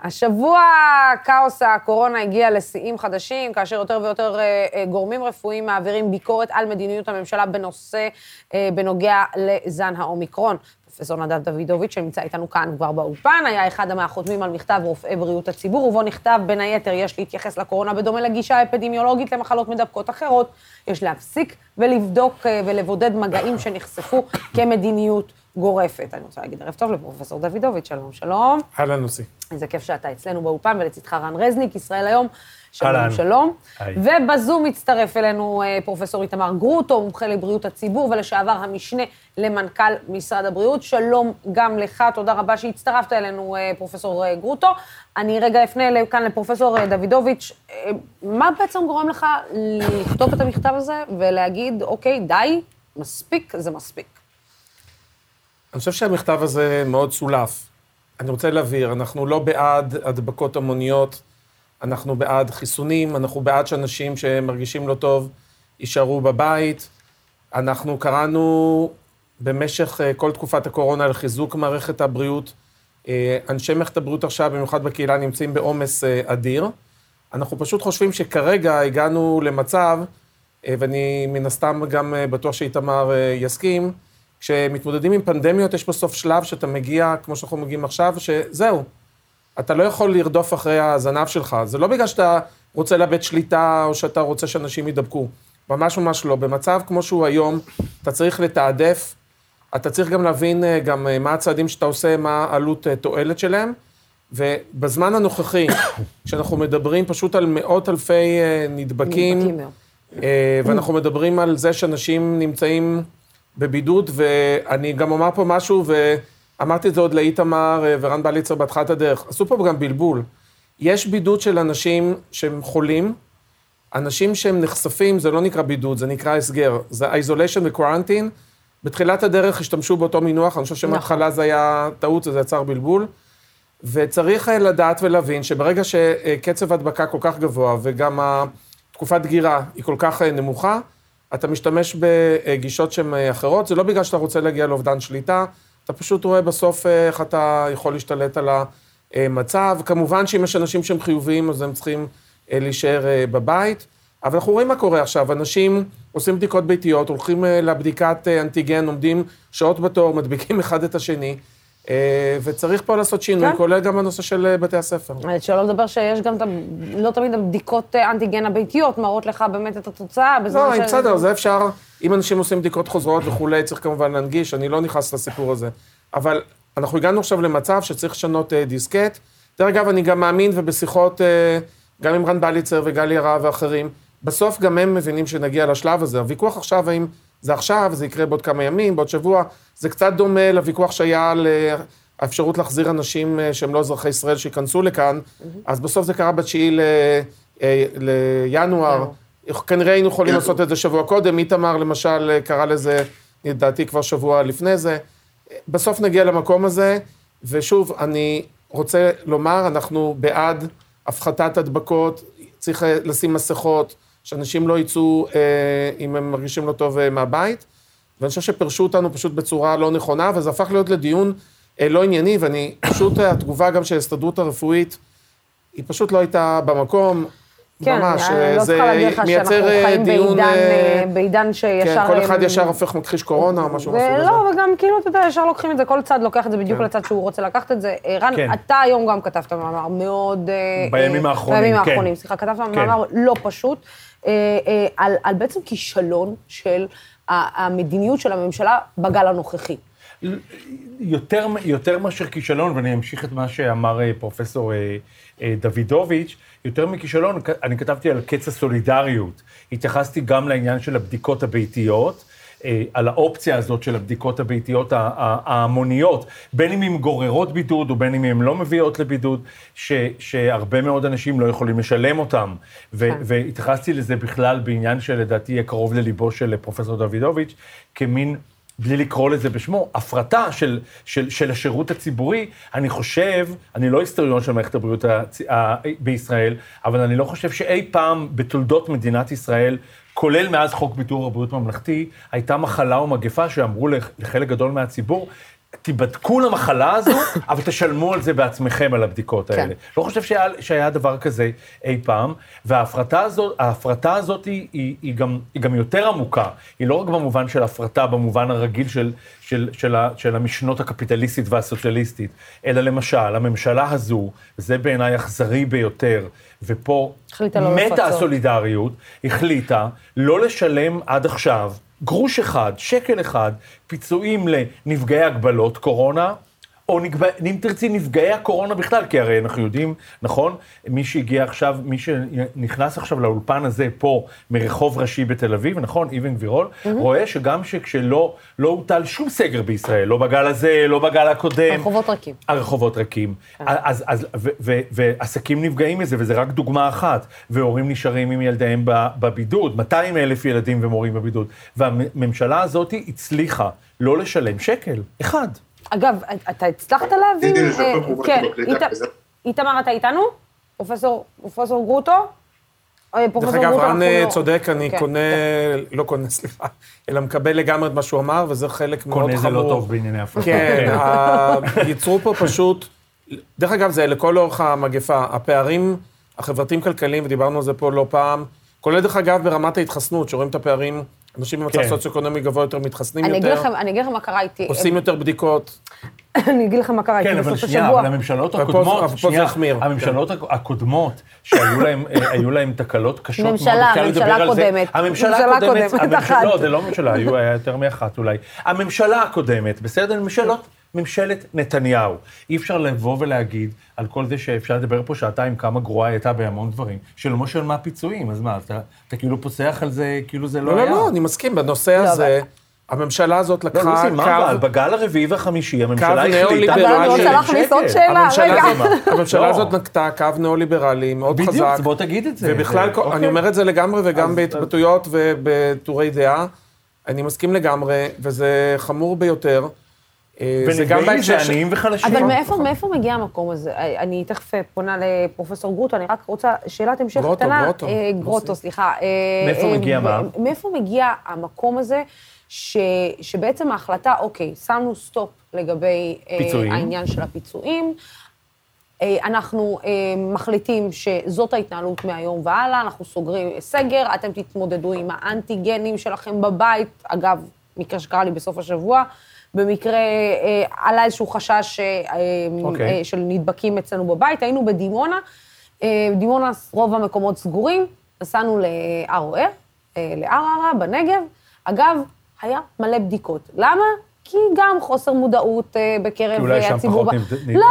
A: השבוע כאוס הקורונה הגיע לשיאים חדשים, כאשר יותר ויותר אה, אה, גורמים רפואיים מעבירים ביקורת על מדיניות הממשלה בנושא, בנוגע לזן האומיקרון. פרופסור נדב דוידוביץ', שנמצא איתנו כאן כבר באולפן, היה אחד מהחותמים על מכתב רופאי בריאות הציבור, ובו נכתב, בין היתר, יש להתייחס לקורונה בדומה לגישה אפידמיולוגית למחלות מדבקות אחרות, יש להפסיק ולבדוק אה, ולבודד מגעים שנחשפו כמדיניות גורפת. אני רוצה להגיד ערב טוב לפרופסור דוידוביץ', שלום, שלום.
D: אהלן, נוסי.
A: איזה כיף שאתה אצלנו באולפן, ולצדך רן רזניק, ישראל היום. שלום, שלום. היי. ובזום מצטרף אלינו אה, פרופסור איתמר גרוטו, מומחה לבריאות הציבור ולשעבר המשנה למנכ"ל משרד הבריאות. שלום גם לך, תודה רבה שהצטרפת אלינו, אה, פרופסור אה, גרוטו. אני רגע אפנה כאן לפרופסור דוידוביץ', מה בעצם גורם לך לכתוב את המכתב הזה ולהגיד, אוקיי, די, מספיק, זה מספיק?
D: אני חושב שהמכתב הזה מאוד סולף. אני רוצה להבהיר, אנחנו לא בעד הדבקות המוניות. אנחנו בעד חיסונים, אנחנו בעד שאנשים שמרגישים לא טוב יישארו בבית. אנחנו קראנו במשך אה, כל תקופת הקורונה לחיזוק מערכת הבריאות. אה, אנשי מערכת הבריאות עכשיו, במיוחד בקהילה, נמצאים בעומס אה, אדיר. אנחנו פשוט חושבים שכרגע הגענו למצב, ואני מן הסתם גם בטוח שאיתמר יסכים, כשמתמודדים עם פנדמיות, יש בסוף שלב שאתה מגיע, כמו שאנחנו מגיעים עכשיו, שזהו, אתה לא יכול לרדוף אחרי הזנב שלך. זה לא בגלל שאתה רוצה לאבד שליטה, או שאתה רוצה שאנשים יידבקו. ממש ממש לא. במצב כמו שהוא היום, אתה צריך לתעדף, אתה צריך גם להבין אה, גם אה, מה הצעדים שאתה עושה, מה העלות אה, תועלת שלהם. ובזמן הנוכחי, כשאנחנו מדברים פשוט על מאות אלפי נדבקים, נדבקים ואנחנו מדברים על זה שאנשים נמצאים בבידוד, ואני גם אומר פה משהו, ו... אמרתי את זה עוד לאיתמר אה, ורן בליצר בהתחלת הדרך, עשו פה גם בלבול. יש בידוד של אנשים שהם חולים, אנשים שהם נחשפים, זה לא נקרא בידוד, זה נקרא הסגר. זה isolation ו-quarantine. בתחילת הדרך השתמשו באותו מינוח, אני חושב שמההתחלה זה היה טעות, זה יצר בלבול. וצריך אה, לדעת ולהבין שברגע שקצב הדבקה כל כך גבוה, וגם תקופת דגירה היא כל כך אה, נמוכה, אתה משתמש בגישות שהן אחרות, זה לא בגלל שאתה רוצה להגיע לאובדן שליטה, אתה פשוט רואה בסוף איך אתה יכול להשתלט על המצב. כמובן שאם יש אנשים שהם חיוביים, אז הם צריכים להישאר בבית. אבל אנחנו רואים מה קורה עכשיו, אנשים עושים בדיקות ביתיות, הולכים לבדיקת אנטיגן, עומדים שעות בתור, מדביקים אחד את השני. אה, וצריך פה לעשות שינוי, כן. כולל גם בנושא של אה, בתי הספר.
A: אה, שלא לדבר שיש גם, לא תמיד הבדיקות אנטיגן הביתיות מראות לך באמת את התוצאה.
D: לא, ש... בסדר, זה אפשר, אם אנשים עושים בדיקות חוזרות וכולי, צריך כמובן להנגיש, אני לא נכנס לסיפור הזה. אבל אנחנו הגענו עכשיו למצב שצריך לשנות דיסקט. דרך אגב, אני גם מאמין, ובשיחות, גם עם רן בליצר וגלי ירהב ואחרים, בסוף גם הם מבינים שנגיע לשלב הזה. הוויכוח עכשיו, האם זה עכשיו, זה יקרה בעוד כמה ימים, בעוד שבוע, זה קצת דומה לוויכוח שהיה על אה, האפשרות להחזיר אנשים אה, שהם לא אזרחי ישראל שייכנסו לכאן, mm-hmm. אז בסוף זה קרה בתשיעי ל... אה, לינואר. כנראה היינו יכולים כן. לעשות את זה שבוע קודם, איתמר למשל קרא לזה, לדעתי כבר שבוע לפני זה. בסוף נגיע למקום הזה, ושוב, אני רוצה לומר, אנחנו בעד הפחתת הדבקות, צריך לשים מסכות, שאנשים לא יצאו, אה, אם הם מרגישים לא טוב, אה, מהבית. ואני חושב שפרשו אותנו פשוט בצורה לא נכונה, וזה הפך להיות לדיון אה, לא ענייני, ואני, פשוט אה, התגובה גם של ההסתדרות הרפואית, היא פשוט לא הייתה במקום.
A: כן, ממש, אני לא צריכה להגיד לך שאנחנו חיים דיון, בעידן, אה, בעידן שישר...
D: כן, כל אחד ישר הופך מכחיש קורונה או משהו
A: הזה. לא, וגם כאילו, אתה יודע, ישר לוקחים את זה, כל צד לוקח את זה בדיוק כן. לצד שהוא רוצה לקחת את זה. רן, כן. אתה היום גם כתבת מאמר מאוד...
E: בימים האחרונים,
A: בימים האחרונים, סליחה, כתבת כן. מאמר לא פשוט, על, על בעצם כישלון של המדיניות של הממשלה בגל הנוכחי.
E: יותר, יותר מאשר כישלון, ואני אמשיך את מה שאמר אה, פרופסור אה, אה, דוידוביץ', יותר מכישלון, אני כתבתי על קץ הסולידריות. התייחסתי גם לעניין של הבדיקות הביתיות, על האופציה הזאת של הבדיקות הביתיות ההמוניות, בין אם הן גוררות בידוד ובין אם הן לא מביאות לבידוד, ש, שהרבה מאוד אנשים לא יכולים לשלם אותם. ו, כן. והתייחסתי לזה בכלל בעניין שלדעתי יהיה קרוב לליבו של פרופסור דוידוביץ', כמין... בלי לקרוא לזה בשמו, הפרטה של, של, של השירות הציבורי, אני חושב, אני לא היסטוריון של מערכת הבריאות הצ... ה... בישראל, אבל אני לא חושב שאי פעם בתולדות מדינת ישראל, כולל מאז חוק ביטוח הבריאות ממלכתי, הייתה מחלה או מגפה שאמרו לחלק גדול מהציבור, תיבדקו למחלה הזו, אבל תשלמו על זה בעצמכם, על הבדיקות. האלה. כן. לא חושב שהיה, שהיה דבר כזה אי פעם, וההפרטה הזאת, ההפרטה הזאת היא, היא, היא, גם, היא גם יותר עמוקה. היא לא רק במובן של הפרטה, במובן הרגיל של, של, של, ה, של המשנות הקפיטליסטית והסוציאליסטית, אלא למשל, הממשלה הזו, זה בעיניי אכזרי ביותר, ופה
A: לא
E: מתה הסולידריות, החליטה לא לשלם עד עכשיו גרוש אחד, שקל אחד, פיצויים לנפגעי הגבלות קורונה, או נגב... אם תרצי, נפגעי הקורונה בכלל, כי הרי אנחנו יודעים, נכון, מי שהגיע עכשיו, מי שנכנס עכשיו לאולפן הזה פה, מרחוב ראשי בתל אביב, נכון, אבן גבירול, mm-hmm. רואה שגם שכשלא לא הוטל שום סגר בישראל, לא בגל הזה, לא בגל הקודם.
A: הרחובות ריקים.
E: הרחובות ריקים. כן. אז, אז, ו, ו, ועסקים נפגעים מזה, וזה רק דוגמה אחת. והורים נשארים עם ילדיהם בבידוד, 200 אלף ילדים ומורים בבידוד. והממשלה הזאת הצליחה לא לשלם שקל, אחד.
A: אגב, אתה הצלחת להבין... אה, כן, איתמר, אתה איתנו? פרופסור גרוטו?
D: אה, דרך אגב, רן אה, צודק, אני כן, קונה, כן. לא קונה, סליחה, אלא מקבל לגמרי את מה שהוא אמר, וזה חלק מאוד חמור.
E: קונה זה לא טוב בענייני הפרטה.
D: כן, ייצרו פה פשוט, דרך אגב, זה לכל אורך המגפה, הפערים החברתיים-כלכליים, ודיברנו על זה פה לא פעם, כולל דרך אגב ברמת ההתחסנות, שרואים את הפערים אנשים במצב כן. סוציו-אקונומי גבוה יותר מתחסנים אני יותר. לכם,
A: אני אגיד לכם מה קרה איתי.
D: עושים יותר בדיקות.
A: אני אגיד לכם מה קרה איתי
E: בסוף השבוע. כן, אבל שנייה, אבל הממשלות הקודמות, שנייה, הממשלות הקודמות, שהיו להם תקלות קשות מאוד,
A: ממשלה, ממשלה קודמת.
E: הממשלה הקודמת, לא, זה לא ממשלה, היו יותר מאחת אולי. הממשלה הקודמת, בסדר? ממשלות ממשלת נתניהו. אי אפשר לבוא ולהגיד על כל זה שאפשר לדבר פה שעתיים כמה גרועה הייתה בהמון דברים, שלא משל מה פיצויים, אז מה, אתה, אתה כאילו פוסח על זה, כאילו זה לא,
D: לא,
E: היה.
D: לא, לא, אני מסכים, בנושא לא, הזה, הממשלה הזאת
E: לא,
D: לקחה
E: לוסי, מה אבל?
D: קו...
E: בגל הרביעי והחמישי, הממשלה
D: קו
E: החליטה...
A: אבל אני רוצה. להכניס עוד שאלה,
D: הממשלה
A: רגע.
D: הזאת- הממשלה
E: לא.
D: הזאת נקטה קו ניאו-ליברלי מאוד חזק.
E: בדיוק, בוא תגיד את זה.
D: ובכלל,
E: זה-
D: כל-
E: אוקיי.
D: אני אומר את זה לגמרי, וגם
E: אז-
D: בהתבטאויות ובטורי דעה. אני מסכים לגמרי, וזה חמור ביותר. אה, זה גם
E: ונפגעים זה
D: של...
E: עניים וחלשים.
A: אבל מאיפה, מאיפה מגיע המקום הזה? אני תכף פונה לפרופסור גרוטו, אני רק רוצה שאלת המשך
D: גרוטו,
A: קטנה.
D: גרוטו.
A: אה, גרוטו, סליחה. אה,
E: מאיפה
A: אה,
E: מגיע מה?
A: מאיפה מגיע המקום הזה, ש, שבעצם ההחלטה, אוקיי, שמנו stop לגבי אה,
E: פיצויים.
A: העניין של הפיצויים. אה, אנחנו אה, מחליטים שזאת ההתנהלות מהיום והלאה, אנחנו סוגרים סגר, אתם תתמודדו עם האנטיגנים שלכם בבית. אגב, מקרה שקרה לי בסוף השבוע, במקרה אה, עלה איזשהו חשש אה,
E: אוקיי.
A: אה, של נדבקים אצלנו בבית, היינו בדימונה, אה, דימונה רוב המקומות סגורים, נסענו לערוער, אה, לערערה בנגב, אגב, היה מלא בדיקות. למה? כי גם חוסר מודעות אה, בקרב
E: כי אולי שם
A: הציבור.
E: פחות נבד-
A: לא,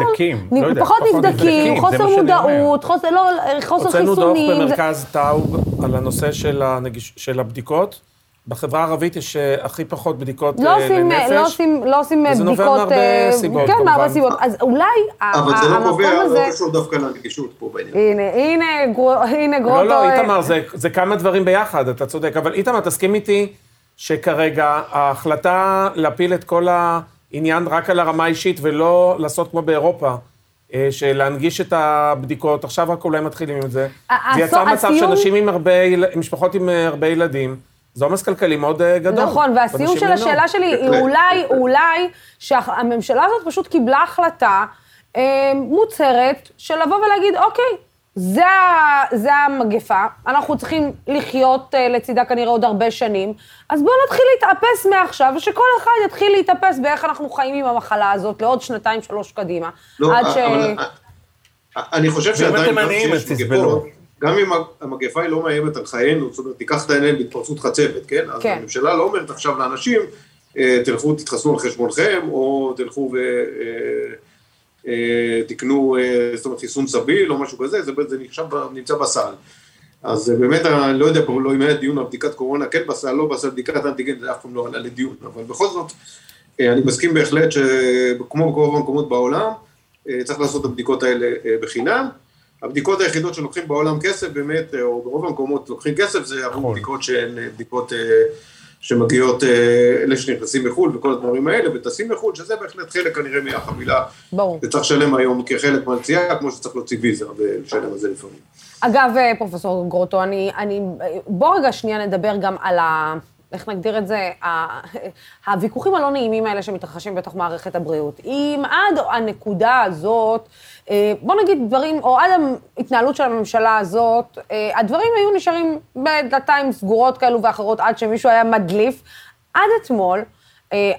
E: נבדקים,
A: לא,
E: לא יודע,
A: פחות
E: פחות
A: נבדקים, חוסר מודעות, חוסר, לא, חוסר
D: הוצאנו דוח
A: חיסונים. זה-
D: במרכז טאוב על הנושא של, הנגיש... של הבדיקות. בחברה הערבית יש אה, הכי פחות בדיקות
A: לא
D: אה,
A: עושים,
D: לנפש.
A: לא עושים, לא עושים
D: וזה
A: בדיקות...
D: נובע מהרבה
A: אה,
D: סיבות,
A: כן, מהרבה. סיבות. אז אולי
F: אבל זה לא קובע,
A: הזה...
F: לא קשור דווקא לנגישות פה בעניין.
A: הנה, הנה, גרו- הנה גרוטו...
D: לא, לא,
A: אה,
D: איתמר, זה, זה כמה דברים ביחד, אתה צודק. אבל איתמר, תסכים איתי שכרגע ההחלטה להפיל את כל העניין רק על הרמה האישית ולא לעשות כמו באירופה, אה, של להנגיש את הבדיקות, עכשיו רק אולי מתחילים עם זה. זה יצר מצב שאנשים עם הרבה, משפחות עם אה, הרבה ילדים, זה עומס כלכלי מאוד אה, גדול.
A: נכון, והסיום של. השאלה שלי היא. אולי, אולי שהממשלה הזאת פשוט קיבלה החלטה אה, מוצהרת של לבוא ולהגיד, אוקיי, זה, זה המגפה, אנחנו צריכים לחיות אה, לצידה כנראה עוד הרבה שנים, אז בואו נתחיל להתאפס מעכשיו, ושכל אחד יתחיל להתאפס באיך אנחנו חיים עם המחלה הזאת לעוד שנתיים, שלוש קדימה.
F: לא,
A: עד ש...
F: אבל אני חושב שעדיין,
E: אתם
F: גם
E: עניים, אז תסבלו.
F: גם אם המגפה היא לא מאיימת על חיינו, זאת אומרת, תיקח את העניין בהתפרצות חצבת, כן? אז
A: כן.
F: הממשלה לא אומרת עכשיו לאנשים, אה, תלכו תתחסנו על חשבונכם, או תלכו ותקנו, זאת אומרת, חיסון סביל או משהו כזה, זה זה נחשב, נמצא בסל. אז אה, באמת, אני לא יודע, לא אם היה דיון על בדיקת קורונה, כן בסל, לא בסל, בדיקת אנטיגן, זה אף פעם לא עלה לדיון, אבל בכל זאת, אה, אני מסכים בהחלט שכמו ברוב המקומות בעולם, אה, צריך לעשות את הבדיקות האלה אה, בחינם. הבדיקות היחידות שלוקחים בעולם כסף, באמת, אה, או ברוב המקומות לוקחים כסף, זה עבור
E: נכון.
F: בדיקות שהן אה, בדיקות אה, שמגיעות, אה, אלה שנכנסים מחו"ל וכל הדברים האלה, וטסים מחו"ל, שזה בהחלט חלק כנראה מהחבילה.
A: ברור.
F: וצריך לשלם היום כחלק מהנסיעה, כמו שצריך להוציא ויזה ולשלם על זה לפעמים.
A: אגב, פרופסור גרוטו, אני, אני, בוא רגע שנייה נדבר גם על ה... איך נגדיר את זה? הוויכוחים הלא נעימים האלה שמתרחשים בתוך מערכת הבריאות. אם עד הנקודה הזאת, בוא נגיד דברים, או עד ההתנהלות של הממשלה הזאת, אה, הדברים היו נשארים בדלתיים סגורות כאלו ואחרות עד שמישהו היה מדליף. עד אתמול, אה,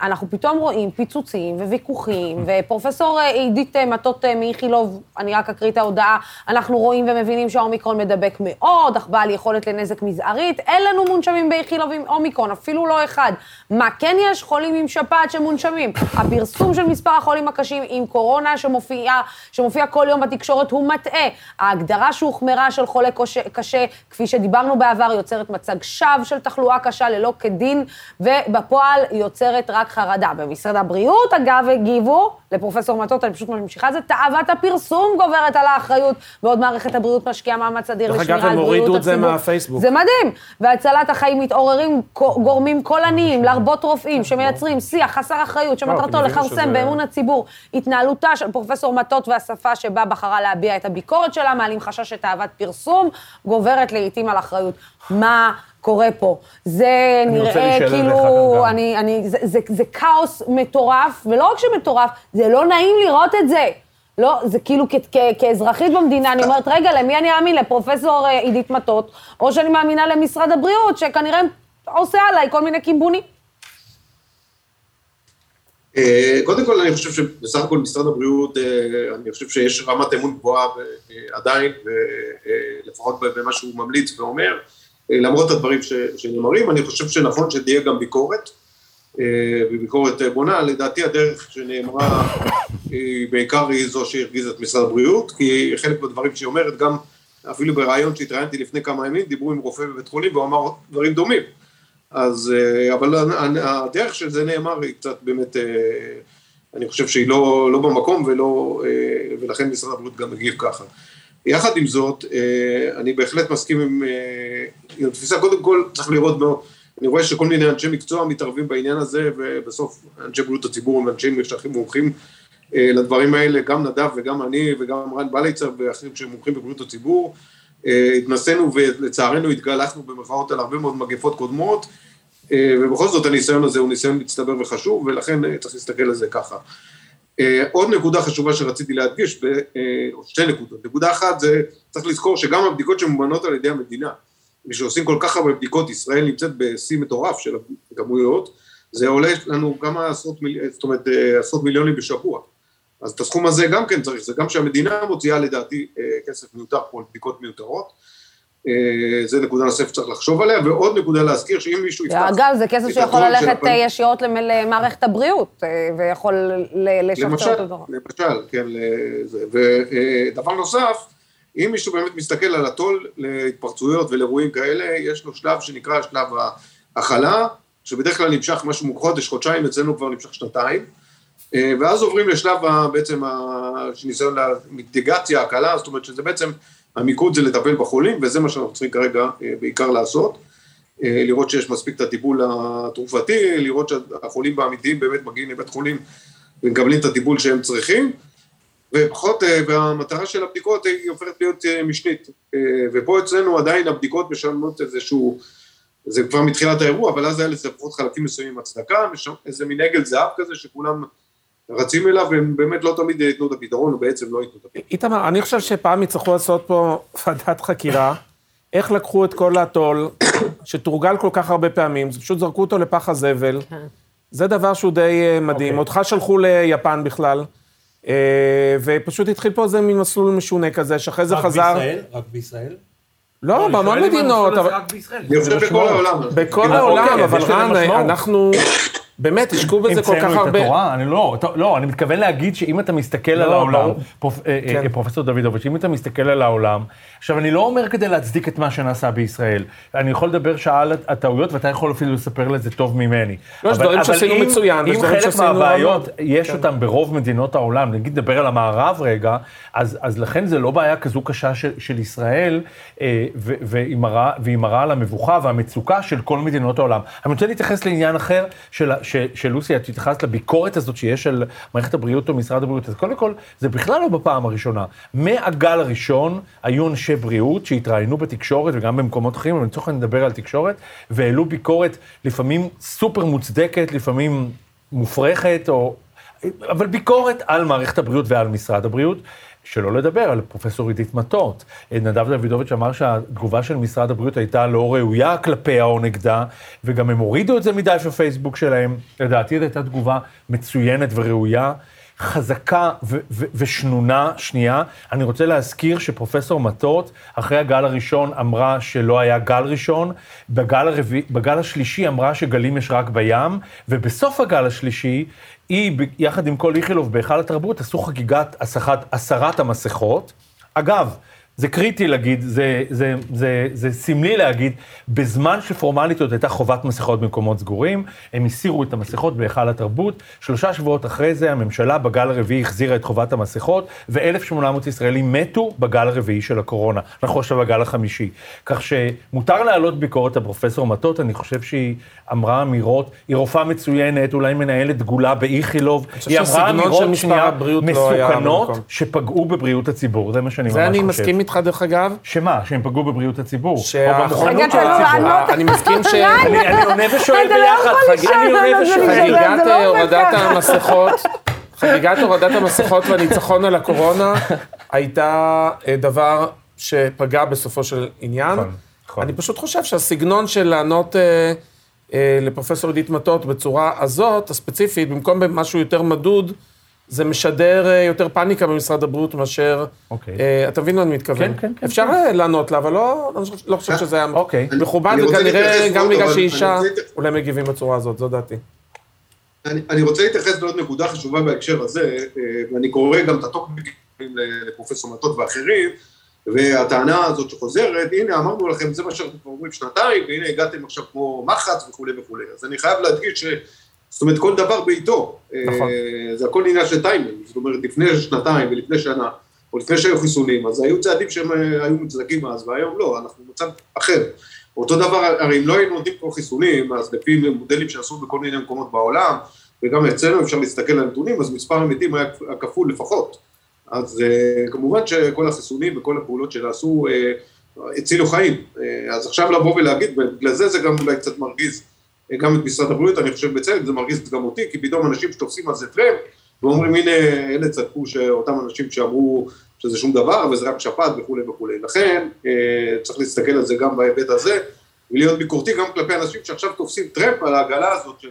A: אנחנו פתאום רואים פיצוצים וויכוחים, ופרופסור אה, עידית אה, מטות אה, מאיכילוב, אני רק אקריא את ההודעה, אנחנו רואים ומבינים שהאומיקרון מדבק מאוד, אך בעל יכולת לנזק מזערית, אין לנו מונשמים באיכילוב עם אומיקרון, אפילו לא אחד. מה כן יש? חולים עם שפעת שמונשמים. הפרסום של מספר החולים הקשים עם קורונה שמופיע, שמופיע כל יום בתקשורת הוא מטעה. ההגדרה שהוחמרה של חולה קשה, קשה, כפי שדיברנו בעבר, יוצרת מצג שווא של תחלואה קשה ללא כדין, ובפועל יוצרת רק חרדה. במשרד הבריאות, אגב, הגיבו, לפרופסור מטות, אני פשוט ממשיכה את זה, תאוות הפרסום גוברת על האחריות, בעוד מערכת הבריאות משקיעה מאמץ אדיר
D: דרך
A: לשמירה
D: אגב,
A: על
D: הם
A: בריאות
D: הורידו
A: הציבור.
D: את זה מהפייסבוק.
A: זה מדהים. והצלת החיים מתעוררים גורמים קולניים, להרבות רופאים שמייצרים שיח חסר אחריות, שמטרתו
D: כי הבינו
A: לכרסם באמון הציבור. התנהלותה של פרופסור מטות והשפה שבה בחרה להביע את הביקורת שלה, מעלים חשש שתאוות פרסום גוברת לעיתים על אחריות. מה קורה פה? זה
E: אני רוצה
A: נראה
E: אליך
A: כאילו,
E: גם.
A: אני, אני, זה, זה, זה כאוס מטורף, ולא רק שמטורף, זה לא נעים לראות את זה. לא, זה כאילו כ- כ- כאזרחית במדינה, אני אומרת, רגע, למי אני אאמין? לפרופסור אה, עידית מטות, או שאני מאמינה למשרד הבריאות, שכנראה עושה עליי כל מיני קימבונים.
F: אה, קודם כל, אני חושב שבסך הכל משרד הבריאות, אה, אני חושב שיש רמת אמון גבוהה עדיין, לפחות במה שהוא ממליץ ואומר, למרות הדברים שנאמרים, אני חושב שנכון שתהיה גם ביקורת, אה, וביקורת אה, בונה, לדעתי הדרך שנאמרה, היא בעיקר היא זו שהרגיזה את משרד הבריאות, כי חלק מהדברים שהיא אומרת, גם אפילו בריאיון שהתראיינתי לפני כמה ימים, דיברו עם רופא בבית חולים והוא אמר דברים דומים. אז, אה, אבל הדרך של זה נאמר היא קצת באמת, אה, אני חושב שהיא לא, לא במקום ולא, אה, ולכן משרד הבריאות גם מגיב ככה. יחד עם זאת, אני בהחלט מסכים עם, עם התפיסה, קודם כל צריך לראות מאוד, אני רואה שכל מיני אנשי מקצוע מתערבים בעניין הזה, ובסוף אנשי בריאות הציבור הם אנשי משכים מומחים לדברים האלה, גם נדב וגם אני וגם רן בליצר ואחרים שהם מומחים בבריאות הציבור. התנסינו ולצערנו התגלחנו במרכאות על הרבה מאוד מגפות קודמות, אה, ובכל זאת הניסיון הזה הוא ניסיון מצטבר וחשוב, ולכן אה, צריך להסתכל על זה ככה. אה, עוד נקודה חשובה שרציתי להדגיש, או שתי נקודות. נקודה אחת זה, צריך לזכור שגם הבדיקות שממומנות על ידי המדינה, ושעושים כל כך הרבה בדיקות, ישראל נמצאת בשיא מטורף של הכמויות, זה עולה לנו כמה עשרות, מיל... זאת אומרת, עשרות מיליונים בשבוע. אז את הסכום הזה גם כן צריך, זה גם שהמדינה מוציאה לדעתי כסף מיותר פה על בדיקות מיותרות. אה, זה נקודה נוספת שצריך לחשוב עליה, ועוד נקודה להזכיר שאם מישהו
A: יפתח... אגב, זה כסף שיכול ללכת אה, ישירות למערכת הבריאות, אה, ויכול לשפצר את הדבר.
F: למשל, כן, ודבר נוסף, אם מישהו באמת מסתכל על הטול להתפרצויות ולאירועים כאלה, יש לו שלב שנקרא שלב ההכלה, שבדרך כלל נמשך משהו מחודש, חודשיים, אצלנו כבר נמשך שנתיים, ואז עוברים לשלב בעצם ניסיון למיטיגציה, הקלה, זאת אומרת שזה בעצם המיקוד זה לטפל בחולים, וזה מה שאנחנו צריכים כרגע אה, בעיקר לעשות. אה, לראות שיש מספיק את הטיפול התרופתי, לראות שהחולים האמיתיים באמת מגיעים לבית חולים ומקבלים את הטיפול שהם צריכים, ופחות, אה, והמטרה של הבדיקות היא הופכת להיות משנית. ופה אצלנו עדיין הבדיקות משלמות איזשהו, זה כבר מתחילת האירוע, אבל אז היה לזה לפחות חלקים מסוימים הצדקה, איזה מין עגל זהב כזה שכולם רצים אליו, והם באמת לא תמיד ייתנו את הפתרון, או בעצם לא ייתנו את הפתרון.
D: איתמר, אני חושב שפעם יצטרכו לעשות פה ועדת חקירה, איך לקחו את כל הטול, שתורגל כל כך הרבה פעמים, פשוט זרקו אותו לפח הזבל. כן. זה דבר שהוא די אה, מדהים. Okay. אוקיי. אותך שלחו ליפן ליפן אה, ופשוט התחיל פה איזה מין מסלול משונה כזה, שאחרי זה חזר...
E: רק בישראל? רק בישראל?
D: לא, לא בהמון מדינות.
F: אני חושב בכל העולם.
D: בכל העולם, אוקיי, אבל רן, אנחנו... באמת, השקעו בזה כל כך הרבה...
E: המצאנו את התורה? אני לא, לא, אני מתכוון להגיד שאם אתה מסתכל לא, על העולם, פרופ, אה, אה, כן. פרופסור דוידוביץ', אם אתה מסתכל על העולם, עכשיו, אני לא אומר כדי להצדיק את מה שנעשה בישראל. אני יכול לדבר שעה על הטעויות, ואתה יכול אפילו לספר לזה טוב ממני.
D: לא, יש דברים שעשינו מצוין,
E: אם חלק מהבעיות, יש כן. אותם ברוב מדינות העולם, נגיד נדבר על המערב רגע, אז, אז לכן זה לא בעיה כזו קשה של, של ישראל, אה, והיא מראה על המבוכה והמצוקה של כל מדינות העולם. אני רוצה להתייחס לעניין אחר של, של לוסי, את התייחסת לביקורת הזאת שיש על מערכת הבריאות או משרד הבריאות. אז קודם כל, זה בכלל לא בפעם הראשונה. מהגל הראשון היו אנשי בריאות שהתראיינו בתקשורת וגם במקומות אחרים, אבל לצורך העניין נדבר על תקשורת, והעלו ביקורת לפעמים סופר מוצדקת, לפעמים מופרכת, או... אבל ביקורת על מערכת הבריאות ועל משרד הבריאות. שלא לדבר על פרופסור עידית מטות. נדב דוידוביץ' אמר שהתגובה של משרד הבריאות הייתה לא ראויה כלפיה או נגדה, וגם הם הורידו את זה מדף הפייסבוק שלהם. לדעתי זו הייתה תגובה מצוינת וראויה. חזקה ו- ו- ושנונה. שנייה, אני רוצה להזכיר שפרופסור מטות, אחרי הגל הראשון אמרה שלא היה גל ראשון, בגל, הרב... בגל השלישי אמרה שגלים יש רק בים, ובסוף הגל השלישי היא, יחד עם כל איכילוב בהיכל התרבות, עשו חגיגת הסחת, הסרת המסכות. אגב, זה קריטי להגיד, זה, זה, זה, זה סמלי להגיד, בזמן שפורמלית עוד הייתה חובת מסכות במקומות סגורים, הם הסירו את המסכות בהיכל התרבות, שלושה שבועות אחרי זה הממשלה בגל הרביעי החזירה את חובת המסכות, ו-1,800 ישראלים מתו בגל הרביעי של הקורונה. אנחנו עכשיו בגל החמישי. כך שמותר להעלות ביקורת על פרופסור מטות, אני חושב שהיא אמרה אמירות, היא רופאה מצוינת, אולי מנהלת דגולה באיכילוב, היא אמרה אמירות שנייה לא מסוכנות, שפגעו בבריאות הציבור, זה מה שאני ממש חושב.
D: איתך, דרך אגב.
E: שמה? שהם פגעו בבריאות הציבור?
A: שהמוכנות של הציבור.
D: אני מסכים ש...
E: אני עונה ושואל
A: לא
E: ביחד.
A: אני עונה ושואל.
D: חגיגת לא הורדת המסכות, חגיגת הורדת המסכות והניצחון על הקורונה, הייתה אה, דבר שפגע בסופו של עניין. נכון, נכון. אני פשוט חושב שהסגנון של לענות... אה, אה, לפרופסור עידית מטות בצורה הזאת, הספציפית, במקום במשהו יותר מדוד, זה משדר אה, יותר פאניקה במשרד הבריאות מאשר... אוקיי. אה, אתה מבין מה אני מתכוון?
E: כן, כן, כן.
D: אפשר כן. לענות לה, אבל לא, לא חושב שזה היה אוקיי. מכובד, וכנראה גם בגלל שהיא אישה, אולי מגיבים בצורה הזאת, זו דעתי.
F: אני, אני רוצה להתייחס לעוד נקודה חשובה בהקשר הזה, ואני קורא גם את הטוקבקים לפרופסור מטות ואחרים, והטענה הזאת שחוזרת, הנה אמרנו לכם, זה מה שאנחנו כבר אומרים שנתיים, והנה הגעתם עכשיו כמו מחץ וכולי וכולי. אז אני חייב להדגיש ש... זאת אומרת, כל דבר בעיתו.
E: נכון.
F: אה, זה הכל עניין של טיימינג. זאת אומרת, לפני שנתיים ולפני שנה, או לפני שהיו חיסונים, אז היו צעדים שהם אה, היו מוצדקים אז, והיום לא, אנחנו במצב אחר. אותו דבר, הרי אם לא היינו נותנים פה חיסונים, אז לפי מודלים שעשו בכל מיני מקומות בעולם, וגם אצלנו אפשר להסתכל על הנתונים, אז מספר המתים היה כפול לפחות. אז uh, כמובן שכל החיסונים וכל הפעולות שנעשו הצילו חיים. אז עכשיו לבוא ולהגיד, ובגלל זה זה גם אולי קצת מרגיז גם את משרד הבריאות, אני חושב בצדק, זה מרגיז גם אותי, כי פתאום אנשים שתופסים על זה טרמפ, ואומרים הנה אלה צדקו שאותם אנשים שאמרו שזה שום דבר וזה רק שפעת וכולי וכולי. לכן uh, צריך להסתכל על זה גם בהיבט הזה, ולהיות ביקורתי גם כלפי אנשים שעכשיו תופסים טרמפ על העגלה הזאת של...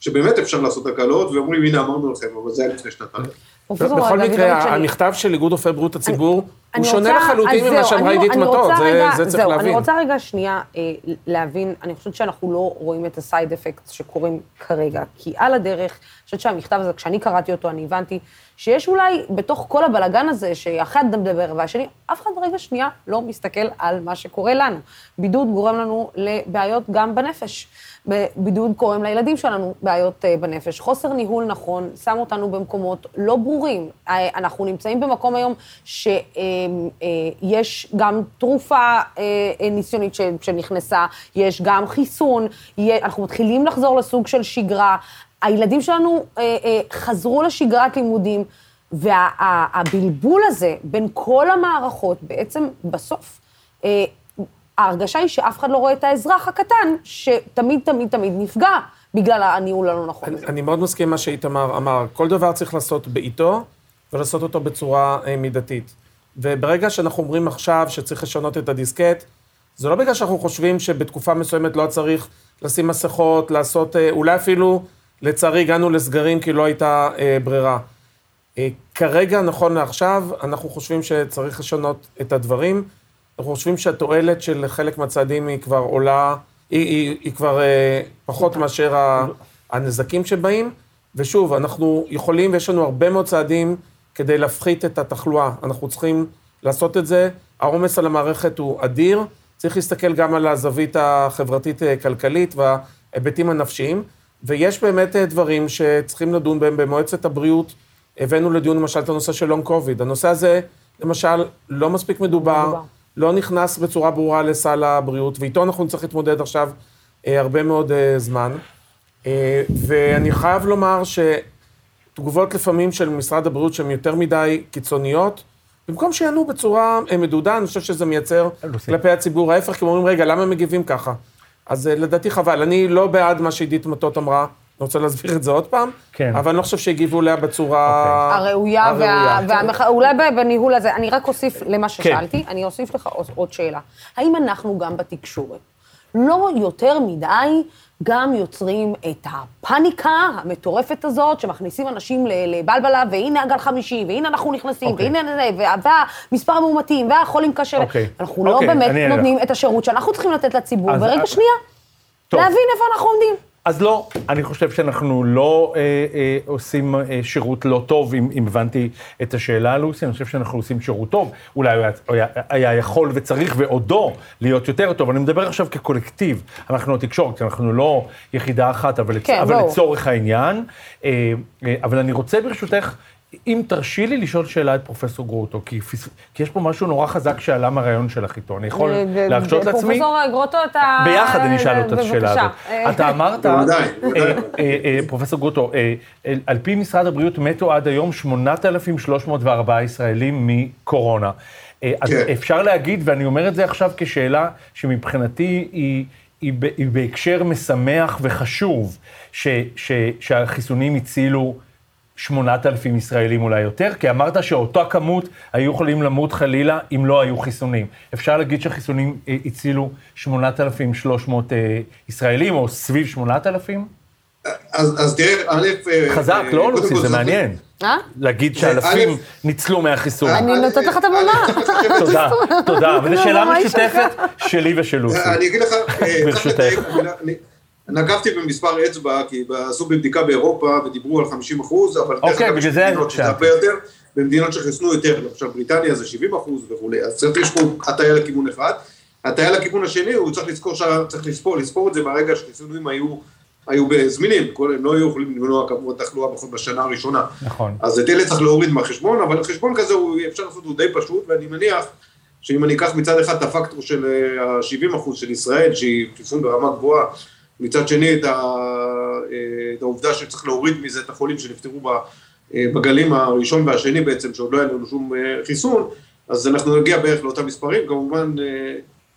F: שבאמת אפשר לעשות הקלות, ואומרים, הנה, אמרנו לכם, אבל זה היה לפני שנתיים.
D: בכל מקרה, המכתב של איגוד רופאי בריאות הציבור, הוא שונה לחלוטין ממה שאמרה עידית מטות,
A: רוצה
D: זה- צריך להבין.
A: אני רוצה רגע שנייה אה, להבין, אני חושבת שאנחנו לא רואים את הסייד אפקט שקורים כרגע, כי על הדרך, אני חושבת שהמכתב הזה, כשאני קראתי אותו, אני הבנתי שיש אולי בתוך כל הבלגן הזה, שאחד מדבר והשני, אף אחד רגע שנייה לא מסתכל על מה שקורה לנו. בידוד גורם לנו לבעיות גם בנפש. בידוד גורם לילדים שלנו בעיות אה, בנפש. חוסר ניהול נכון שם אותנו במקומות לא ברורים. אה, אנחנו נמצאים במקום היום שיש גם תרופה אה, אה, ניסיונית שנכנסה, יש גם חיסון, אנחנו מתחילים לחזור לסוג של שגרה. הילדים שלנו אה, אה, חזרו לשגרת לימודים, והבלבול הזה בין כל המערכות, בעצם בסוף, אה, ההרגשה היא שאף אחד לא רואה את האזרח הקטן, שתמיד, תמיד, תמיד נפגע בגלל הניהול הלא נכון הזה.
D: אני, אני מאוד מסכים עם מה שאיתמר אמר. כל דבר צריך לעשות בעיתו, ולעשות אותו בצורה אה, מידתית. וברגע שאנחנו אומרים עכשיו שצריך לשנות את הדיסקט, זה לא בגלל שאנחנו חושבים שבתקופה מסוימת לא צריך לשים מסכות, לעשות, אה, אולי אפילו, לצערי, הגענו לסגרים כי לא הייתה אה, ברירה. אה, כרגע, נכון לעכשיו, אנחנו חושבים שצריך לשנות את הדברים. אנחנו חושבים שהתועלת של חלק מהצעדים היא כבר עולה, היא, היא, היא כבר אה, פחות מאשר ה, הנזקים שבאים. ושוב, אנחנו יכולים ויש לנו הרבה מאוד צעדים כדי להפחית את התחלואה. אנחנו צריכים לעשות את זה. העומס על המערכת הוא אדיר. צריך להסתכל גם על הזווית החברתית-כלכלית וההיבטים הנפשיים. ויש באמת אה, דברים שצריכים לדון בהם במועצת הבריאות. הבאנו לדיון למשל את הנושא של לונג קוביד. הנושא הזה, למשל, לא מספיק מדובר,
A: מדובר.
D: לא נכנס בצורה ברורה לסל הבריאות, ואיתו אנחנו נצטרך להתמודד עכשיו אה, הרבה מאוד אה, זמן. אה, ואני חייב לומר שתגובות לפעמים של משרד הבריאות שהן יותר מדי קיצוניות, במקום שיענו בצורה אה, מדודה, אני חושב שזה מייצר
E: לוסי.
D: כלפי הציבור ההפך, כי הם אומרים, רגע, למה הם מגיבים ככה? אז אה, לדעתי חבל. אני לא בעד מה שעידית מטות אמרה, אני רוצה להסביר את זה עוד פעם,
E: כן.
D: אבל אני לא חושב שהגיבו אליה בצורה...
A: הראויה, וה, והמח... אולי בניהול הזה, אני רק אוסיף
E: כן.
A: למה ששאלתי, אני אוסיף לך עוד, שאלה. האם אנחנו גם בתקשורת לא יותר מדי גם יוצרים את הפאניקה המטורפת הזאת, שמכניסים אנשים ל- לבלבלה, והנה הגל חמישי, והנה אנחנו נכנסים,
E: אוקיי.
A: והנה זה, וה- והמספר המאומתים, והחולים קשה.
E: אוקיי.
A: אנחנו לא
E: אוקיי,
A: באמת נותנים את השירות שאנחנו צריכים לתת לציבור,
E: אז-
A: ורגע
E: אז-
A: שנייה,
E: טוב.
A: להבין איפה אנחנו עומדים.
E: אז לא, אני חושב שאנחנו לא אה, אה, עושים אה, שירות לא טוב, אם, אם הבנתי את השאלה, לוסי, אני חושב שאנחנו עושים שירות טוב. אולי הוא היה, היה, היה יכול וצריך ועודו להיות יותר טוב. אני מדבר עכשיו כקולקטיב, אנחנו התקשורת, אנחנו לא יחידה אחת, אבל,
A: כן,
E: לצ... אבל. לצורך העניין. אה, אה, אבל אני רוצה ברשותך, אם תרשי לי לשאול שאלה את פרופסור גרוטו, כי, פס- כי יש פה משהו נורא חזק שעלה מהרעיון שלך איתו. אני יכול להרשות לעצמי?
A: פרופסור גרוטו, אתה...
E: ביחד אני אשאל אותו את השאלה הזאת.
A: בבקשה.
E: אתה אמרת, אה,
F: בוודאי.
E: אה, אה, פרופסור גרוטו, אה, אה, על פי משרד הבריאות מתו עד היום 8,304 ישראלים מקורונה. אה, אז
F: כן.
E: אפשר להגיד, ואני אומר את זה עכשיו כשאלה שמבחינתי היא... היא, היא בהקשר משמח וחשוב, ש, ש, שהחיסונים הצילו 8,000 ישראלים אולי יותר, כי אמרת שאותה כמות היו יכולים למות חלילה אם לא היו חיסונים. אפשר להגיד שהחיסונים אה, הצילו 8,300 אה, ישראלים, או סביב 8,000?
F: אז, אז תראה, א', אה,
E: חזק, לא, לוסי,
F: כל
E: זה מעניין.
A: אה?
E: להגיד שאלפים ניצלו מהחיסון.
A: אני נותנת לך את הבמה.
E: תודה, תודה. וזו שאלה משותפת שלי ושל לוסי.
F: אני אגיד לך,
E: ברשותך.
F: נקבתי במספר אצבע, כי עשו בבדיקה באירופה ודיברו על 50 אחוז, אבל דרך
E: אוקיי,
F: אגב,
E: בגלל
F: יש מדינות שזה. הרבה יותר, במדינות שחיסנו יותר, למשל בריטניה זה 70 אחוז וכולי, אז צריך פה הטעיה לכיוון אחד. הטעיה לכיוון השני, הוא צריך לזכור, צריך לספור, לספור את זה מהרגע שחיסונים היו, היו זמינים, כל- הם לא היו יכולים למנוע כמובן תחלואה בכל- בשנה הראשונה.
E: נכון.
F: אז את אלה צריך להוריד מהחשבון, אבל חשבון כזה הוא, אפשר לעשות אותו די פשוט, ואני מניח שאם אני אקח מצד אחד את הפקטור של ה-70 אחוז של ישראל, שהיא חיסון ברמה גבוהה, מצד שני את, ה, אה, את העובדה שצריך להוריד מזה את החולים שנפטרו אה, בגלים הראשון והשני בעצם, שעוד לא היה לנו שום אה, חיסון, אז אנחנו נגיע בערך לאותם מספרים, כמובן,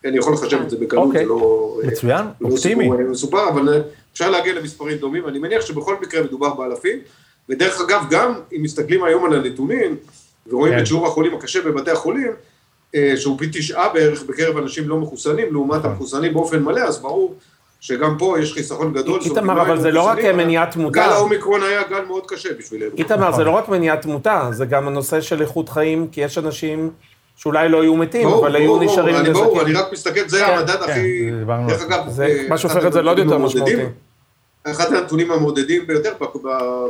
F: אני יכול לחשב את זה בקלות,
E: אוקיי.
F: זה לא...
E: מצוין,
F: לא
E: אופטימי.
F: סיפור, מסופר, אבל אפשר להגיע למספרים דומים, אני מניח שבכל מקרה מדובר באלפים, ודרך אגב, גם אם מסתכלים היום על הנתונים, ורואים
E: כן.
F: את שיעור החולים הקשה בבתי החולים, שהוא פי תשעה בערך בקרב אנשים לא מחוסנים, לעומת
E: נכון.
F: המחוסנים באופן מלא, אז ברור שגם פה יש חיסכון גדול.
D: איתמר,
F: לא
D: אבל זה לא רק מניעת תמותה.
F: גל האומיקרון היה גל מאוד קשה בשבילנו.
D: איתמר, זה לא רק מניעת תמותה, זה גם הנושא של איכות חיים, כי יש אנשים שאולי לא היו מתים, אבל היו נשארים
F: אני ברור,
D: נזקים.
F: אני רק מסתכל, זה
D: כן,
F: המדד
E: כן,
F: הכי... דרך אגב,
D: זה
F: אה,
D: מה שהופך את זה לעוד יותר
F: הנתונים
D: משמעותי.
F: אחד הנתונים המעודדים ביותר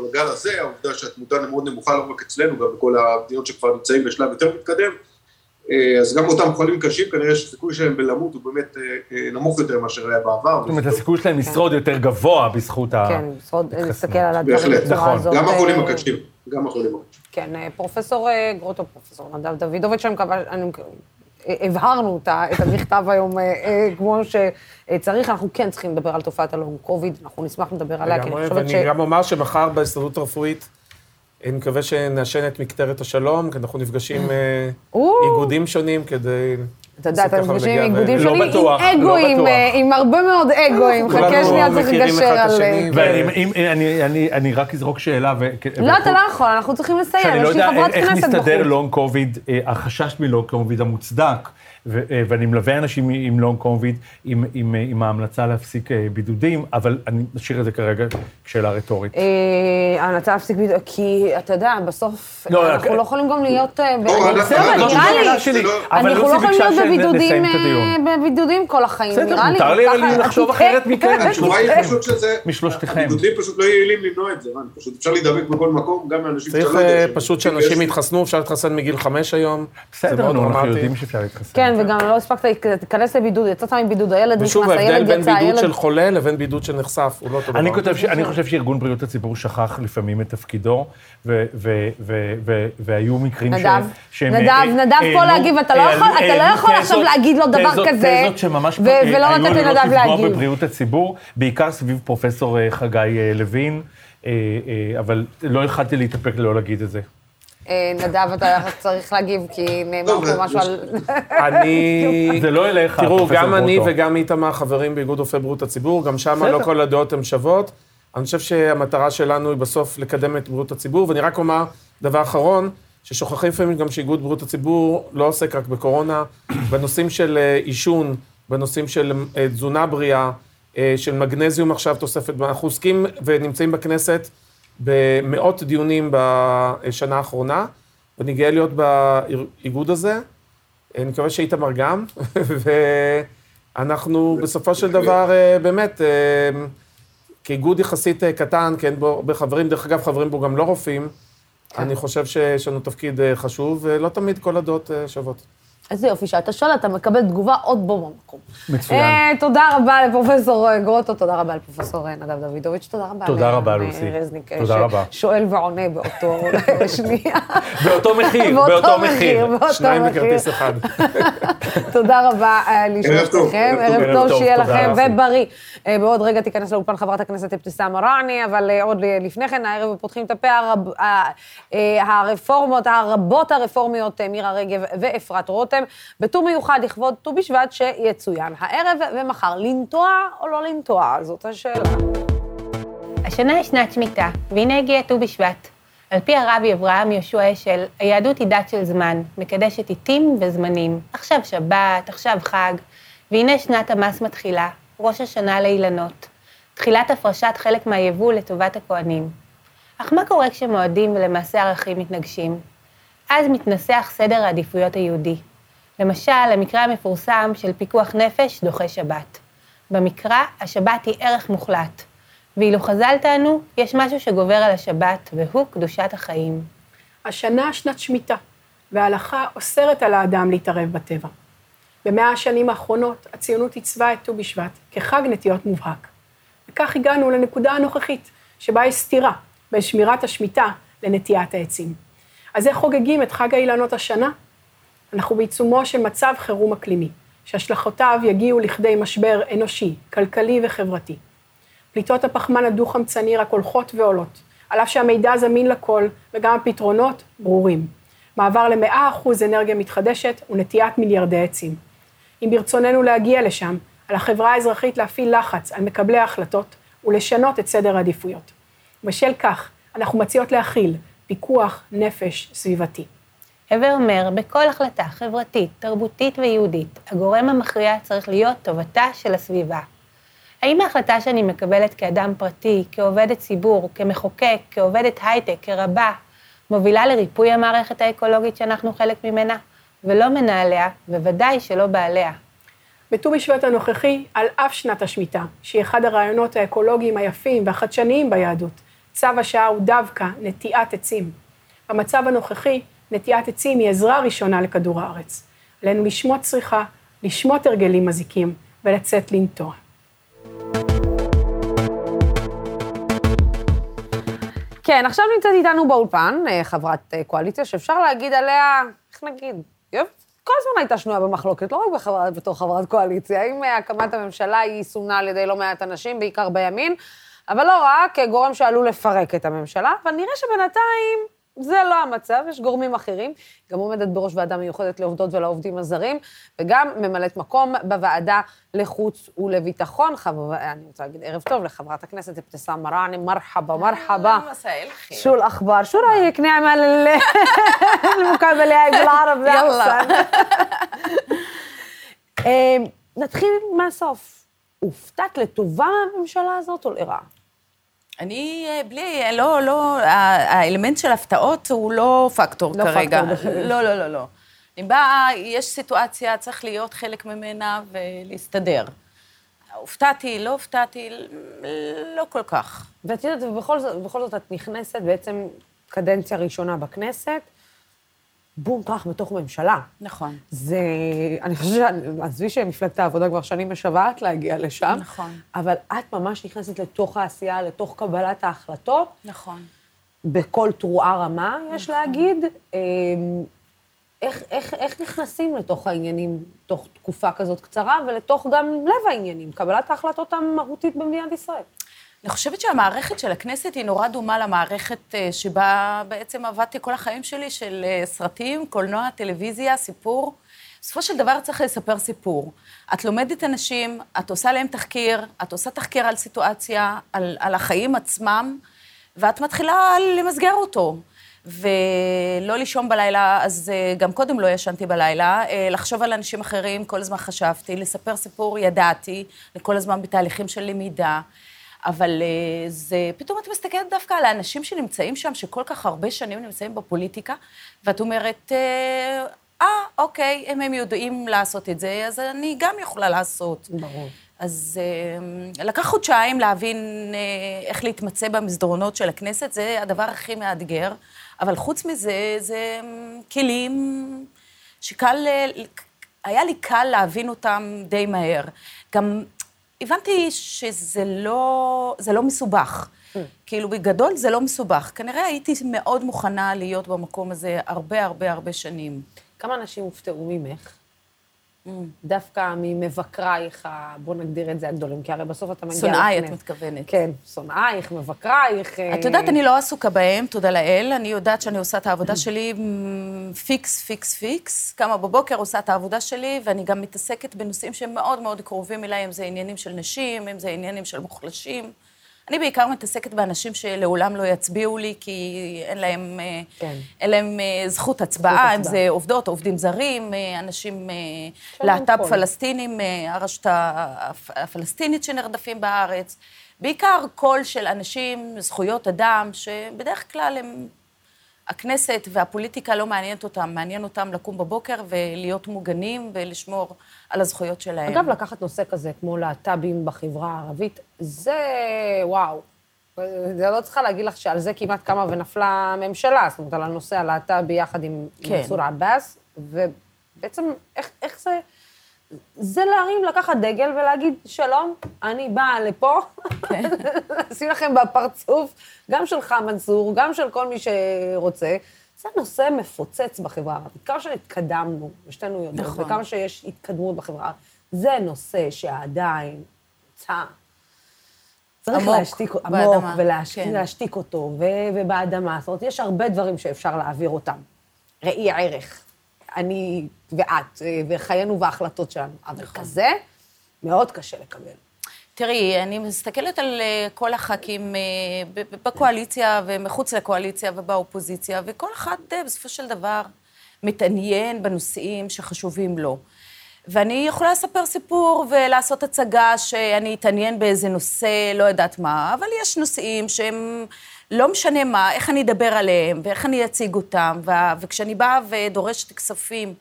F: בגל הזה, העובדה שהתמותה מאוד נמוכה לא רק אצלנו, גם בכל המדינות שכבר נמצאים בשלב יותר מתקדם, אה, אז גם אותם חולים קשים, כנראה שהסיכוי שלהם בלמות הוא באמת אה, אה, נמוך יותר מאשר היה בעבר.
E: זאת אומרת, הסיכוי שלהם לשרוד יותר גבוה בזכות ה...
A: כן, לשרוד-. להסתכל על הדברים
F: בהחלט,
A: בצורה
E: נכון.
A: הזאת.
F: גם החולים
A: אה,
F: הקשים, גם החולים הקשים.
A: כן, אה, פרופסור אה, גרוטו, פרופסור נדב דוידוביץ', אני מקווה, אני אה, הבהרנו אותה- את המכתב היום אה, אה, כמו שצריך, אנחנו כן צריכים לדבר על תופעת הלונג קוביד, אנחנו נשמח לדבר עליה, כי אני חושבת ש...
D: ואני גם אומר שמחר בהסתדרות הרפואית, אני מקווה שנעשן את מקטרת השלום, כי אנחנו נפגשים אה. איגודים שונים כדי...
A: אתה יודע,
D: ככה
A: נפגשים עם איגודים
E: לא
A: שונים,
E: בטוח,
A: עם
E: לא
A: אגואים. אה, עם הרבה מאוד אגואים. חכה שנייה, צריך לגשר על...
E: ואני אני- רק אזרוק שאלה. ו-
A: לא, אתה לא יכול, אנחנו צריכים לסיים,
E: שאני לא
A: יש לי
E: יודע
A: חברת
E: איך
A: כנסת בחוץ.
E: מסתדר לונג קוביד, החשש מלונג קוביד המוצדק, ו- אה, ואני מלווה אנשים עם לונג קוביד, עם- עם אה, עם ההמלצה להפסיק אה, בידודים, אבל אני משאיר את זה כרגע כשאלה רטורית.
A: ההמלצה להפסיק בידוד, כי אתה יודע, בסוף,
E: לא,
A: אנחנו לא יכולים גם להיות... בסדר, נראה לי, אנחנו לא יכולים להיות בבידודים, בבידודים כל החיים,
E: בסדר,
A: נראה לי.
E: מותר לי לחשוב
A: אתה-
E: אחרת מכם.
F: התשובה היא
A: כן.
F: פשוט שזה...
E: משלושתכם.
F: הבידודים פשוט לא יעילים למנוע את זה, רן. פשוט אפשר להידבק בכל מקום, גם מאנשים
D: צריך
F: שאתה לא יודע שהם-
D: פשוט שאנשים יתחסנו, אפשר להתחסן מגיל חמש היום. זה
E: בסדר, אנחנו
D: דרמטי.
E: יודעים שאפשר להתחסן.
A: כן, וגם לא הספקת להיכנס לבידוד, יצאת מבידוד, הילד נכנס,
D: ושוב, ההבדל
A: הילד
D: בין
A: יצא,
D: בידוד
A: הילד...
D: של חולה לבין בידוד של נחשף, הוא לא אותו דבר.
E: אני, חושב שארגון בריאות הציבור שכח לפעמים את תפקידו, ו... ו... ו... ו... והיו מקרים
A: נדב,
E: שהם...
A: נדב,
E: אה,
A: נדב
E: אה,
A: פה להגיב, אתה לא יכול- אתה לא יכול עכשיו להגיד לו דבר כזה,
E: תזות שממש
A: ו-
E: אה,
A: ולא
E: היו
A: לתת
E: עלולות
A: לנדב
E: לפגוע
A: להגיב.
E: בבריאות הציבור, בעיקר סביב פרופסור אה, חגי אה, לוין, אה, אה, אבל לא יכלתי להתאפק לא להגיד את זה.
A: אה, נדב, אתה צריך להגיב, כי נאמר
F: טוב,
A: פה משהו על...
D: אני...
E: זה לא אליך,
D: תראו, גם אני. וגם איתמר חברים באיגוד רופאי בריאות הציבור, גם שם. לא כל הדעות הן שוות. אני חושב שהמטרה שלנו היא בסוף לקדם את בריאות הציבור, ואני רק אומר דבר אחרון, ששוכחים לפעמים גם שאיגוד בריאות הציבור לא עוסק רק בקורונה, בנושאים של אה, עישון, בנושאים של אה, תזונה בריאה, אה, של מגנזיום עכשיו תוספת, אנחנו עוסקים ונמצאים בכנסת במאות דיונים בשנה האחרונה, ואני גאה להיות באיגוד הזה. אני מקווה שאיתמר גם, ואנחנו בסופו של דבר, אה, באמת, אה, כאיגוד יחסית אה, קטן, כי אין בו הרבה חברים, דרך אגב, חברים בו גם לא רופאים, אני חושב שיש לנו תפקיד חשוב, ולא תמיד כל הדעות שוות.
A: איזה יופי שאתה שואל, אתה מקבל תגובה עוד בו במקום.
E: מצוין.
A: אה, תודה רבה לפרופסור אה, גרוטו, תודה רבה לפרופסור אה, נדב דוידוביץ', תודה רבה.
E: תודה רבה, לוסי.
A: רזניק,
E: תודה רבה.
A: ששואל ועונה באותו שנייה.
E: באותו מחיר, באותו מחיר.
D: שניים. בכרטיס אחד.
A: תודה רבה לשלושתכם,
F: ערב
E: טוב.
A: שיהיה לכם. ובריא. בעוד רגע תיכנס לאולפן חברת הכנסת אבתיסאם מראענה, אבל עוד לפני כן, הערב פותחים את הפה הרפורמות, הרבות הרפורמיות, מירה רגב ואפרת רותם, בטור מיוחד לכבוד ט"ו בשבט שיצוין הערב ומחר. לנטוע או לא לנטוע? זאת השאלה.
G: השנה היא שנת שמיטה, והנה הגיע ט"ו בשבט. על פי הרבי אברהם יהושע אשל, היהדות היא דת של זמן, מקדשת עיתים וזמנים. עכשיו שבת, עכשיו חג, והנה שנת המס מתחילה, ראש השנה לאילנות. תחילת הפרשת חלק מהיבול לטובת הכוהנים. אך מה קורה כשמועדים ולמעשה ערכים מתנגשים? אז מתנסח סדר העדיפויות היהודי. למשל, המקרה המפורסם של פיקוח נפש דוחה שבת. במקרא, השבת היא ערך מוחלט. ואילו חז"ל טענו, יש משהו שגובר על השבת, והוא קדושת החיים.
H: השנה שנת שמיטה, וההלכה אוסרת על האדם להתערב בטבע. במאה השנים האחרונות הציונות עיצבה את ט"ו בשבט כחג נטיות מובהק. וכך הגענו לנקודה הנוכחית, שבה יש סתירה בין שמירת השמיטה לנטיית העצים. אז איך חוגגים את חג האילנות השנה? אנחנו בעיצומו של מצב חירום אקלימי, שהשלכותיו יגיעו לכדי משבר אנושי, כלכלי וחברתי. פליטות הפחמן הדו-חמצני רק הולכות ועולות, על אף שהמידע זמין לכל וגם הפתרונות ברורים. מעבר ל-100% אנרגיה מתחדשת ונטיית מיליארדי עצים. אם ברצוננו להגיע לשם, על החברה האזרחית להפעיל לחץ על מקבלי ההחלטות ולשנות את סדר העדיפויות. בשל כך, אנחנו מציעות להכיל פיקוח נפש סביבתי.
G: הבר אומר, בכל החלטה חברתית, תרבותית ויהודית, הגורם המכריע צריך להיות טובתה של הסביבה. האם ההחלטה שאני מקבלת כאדם פרטי, כעובדת ציבור, כמחוקק, כעובדת הייטק, כרבה, מובילה לריפוי המערכת האקולוגית שאנחנו חלק ממנה, ולא מנהליה, וודאי שלא בעליה.
H: בט"ו בשבט הנוכחי, על אף שנת השמיטה, שהיא אחד הרעיונות האקולוגיים היפים והחדשניים ביהדות, צו השעה הוא דווקא נטיעת עצים. במצב הנוכחי, נטיעת עצים היא עזרה ראשונה לכדור הארץ. עלינו לשמוט צריכה, לשמוט הרגלים מזיקים ולצאת לנטוע.
A: כן, עכשיו נמצאת איתנו באולפן אה, חברת אה, קואליציה, שאפשר להגיד עליה, איך נגיד, יופ, כל הזמן הייתה שנויה במחלוקת, לא רק בחברת, בתור חברת קואליציה. עם אה, הקמת הממשלה היא סומנה על ידי לא מעט אנשים, בעיקר בימין, אבל לא רק, כגורם שעלול לפרק את הממשלה, אבל נראה שבינתיים זה לא המצב, יש גורמים אחרים. גם עומדת בראש ועדה מיוחדת לעובדות ולעובדים הזרים, וגם ממלאת מקום בוועדה לחוץ ולביטחון. חב... אני רוצה להגיד ערב טוב לחברת הכנסת אבתיסאם מראענה, מרחבה, מרחבה.
I: مساء الخير
A: شو الأخبار؟ شو رأيك نعمل ال- المقابلة هاي بالعربي
I: يلا.
A: أحسن؟ אה, נתחיל מהסוף. הופתעת לטובה מהממשלה הזאת או לרעה?
I: אני אה, בלי, לא, לא, ה- האלמנט של הפתעות הוא לא פקטור
A: לא
I: כרגע.
A: פקטור.
I: לא, לא, לא, לא. אני באה, יש סיטואציה, צריך להיות חלק ממנה ולהסתדר. הופתעתי, לא הופתעתי, לא כל כך.
A: ואת יודעת, ובכל זאת, זאת את נכנסת בעצם קדנציה ראשונה בכנסת, בום טראח בתוך ממשלה.
I: נכון.
A: זה, אני חושבת, עזבי שמפלגת העבודה כבר שנים משוועת להגיע לשם,
I: נכון.
A: אבל את ממש נכנסת לתוך העשייה, לתוך קבלת ההחלטות,
I: נכון.
A: בכל תרועה רמה, יש להגיד. אמ, איך, איך, איך נכנסים לתוך העניינים תוך תקופה כזאת קצרה, ולתוך גם לב העניינים, קבלת ההחלטות המהותית במדינת ישראל?
I: אני חושבת שהמערכת של הכנסת היא נורא דומה למערכת אה, שבה בעצם עבדתי כל החיים שלי, של אה, סרטים, קולנוע, טלוויזיה, סיפור. בסופו של דבר צריך לספר סיפור. את לומדת אנשים, את עושה להם תחקיר, את עושה תחקיר על סיטואציה, על, על החיים עצמם, ואת מתחילה למסגר אותו. ולא לישון בלילה, אז אה, גם קודם לא ישנתי בלילה, לחשוב על אנשים אחרים, כל הזמן חשבתי, לספר סיפור ידעתי, אני כל הזמן בתהליכים של למידה. אבל אה, זה, פתאום את מסתכלת דווקא על האנשים שנמצאים שם, שכל כך הרבה שנים נמצאים בפוליטיקה, ואת אומרת, אה, אה, אוקיי, אם הם יודעים לעשות את זה, אז אני גם יכולה לעשות.
A: ברור.
I: אז אה, לקח חודשיים להבין אה, איך להתמצא במסדרונות של הכנסת, זה הדבר הכי מאתגר. אבל חוץ מזה, זה כלים שקל, היה לי קל להבין אותם די מהר. גם הבנתי שזה לא, זה לא מסובך. כאילו, בגדול זה לא מסובך. כנראה הייתי מאוד מוכנה להיות במקום הזה הרבה הרבה הרבה שנים.
A: כמה אנשים הופתעו ממך? דווקא ממבקרייך, בוא נגדיר את זה הגדולים, כי הרי בסוף אתה מגיע...
I: שונאיי, את. מתכוונת.
A: כן, שונאייך, מבקרייך.
I: את יודעת, אני לא עסוקה בהם, תודה לאל. אני יודעת שאני עושה את העבודה שלי פיקס, פיקס, פיקס. קמה בבוקר, עושה את העבודה שלי, ואני גם מתעסקת בנושאים שהם מאוד מאוד קרובים אליי, אם זה עניינים של נשים, אם זה עניינים של מוחלשים. אני בעיקר מתעסקת באנשים שלעולם לא יצביעו לי, כי אין להם, אה,
A: כן.
I: אין להם אה, זכות הצבעה, אם. זה עובדות, עובדים זרים, אה, אנשים להט"ב. פלסטינים, הרשות הפ- הפלסטינית שנרדפים בארץ. בעיקר קול של אנשים, זכויות אדם, שבדרך כלל הם הכנסת והפוליטיקה לא מעניינת אותם, מעניין אותם לקום בבוקר ולהיות מוגנים ולשמור על הזכויות שלהם.
A: אגב, לקחת נושא כזה, כמו להט"בים בחברה הערבית, זה וואו. זה לא צריכה להגיד לך שעל זה כמעט קמה ונפלה הממשלה, זאת אומרת, על הנושא הלהט"בי יחד עם
I: כן.
A: מנסור עבאס, ובעצם איך, איך זה... זה להרים, לקחת דגל ולהגיד, שלום, אני באה לפה, לשים לכם בפרצוף, גם שלך, מנסור, גם של כל מי שרוצה. זה נושא מפוצץ בחברה הערבית. כמה שהתקדמנו, ושתינו יודעות,
I: נכון.
A: וכמה שיש התקדמות בחברה זה נושא שעדיין נמצא. צריך
I: עמוק,
A: להשתיק, עמוק,
I: באדמה,
A: ולהשתיק
I: כן.
A: אותו, ו, ובאדמה. זאת אומרת, יש הרבה דברים שאפשר להעביר אותם. ראי ערך, אני ואת, אה, וחיינו וההחלטות שלנו. אבל
I: נכון.
A: כזה, מאוד קשה לקבל.
I: תראי, אני מסתכלת על אה, כל הח"כים אה, בקואליציה ומחוץ לקואליציה ובאופוזיציה, וכל אחד בסופו של דבר מתעניין בנושאים שחשובים לו. ואני יכולה לספר סיפור ולעשות הצגה שאני אתעניין באיזה נושא, לא יודעת מה, אבל יש נושאים שהם, לא משנה מה, איך אני אדבר עליהם ואיך אני אציג אותם, ו- וכשאני באה ודורשת כספים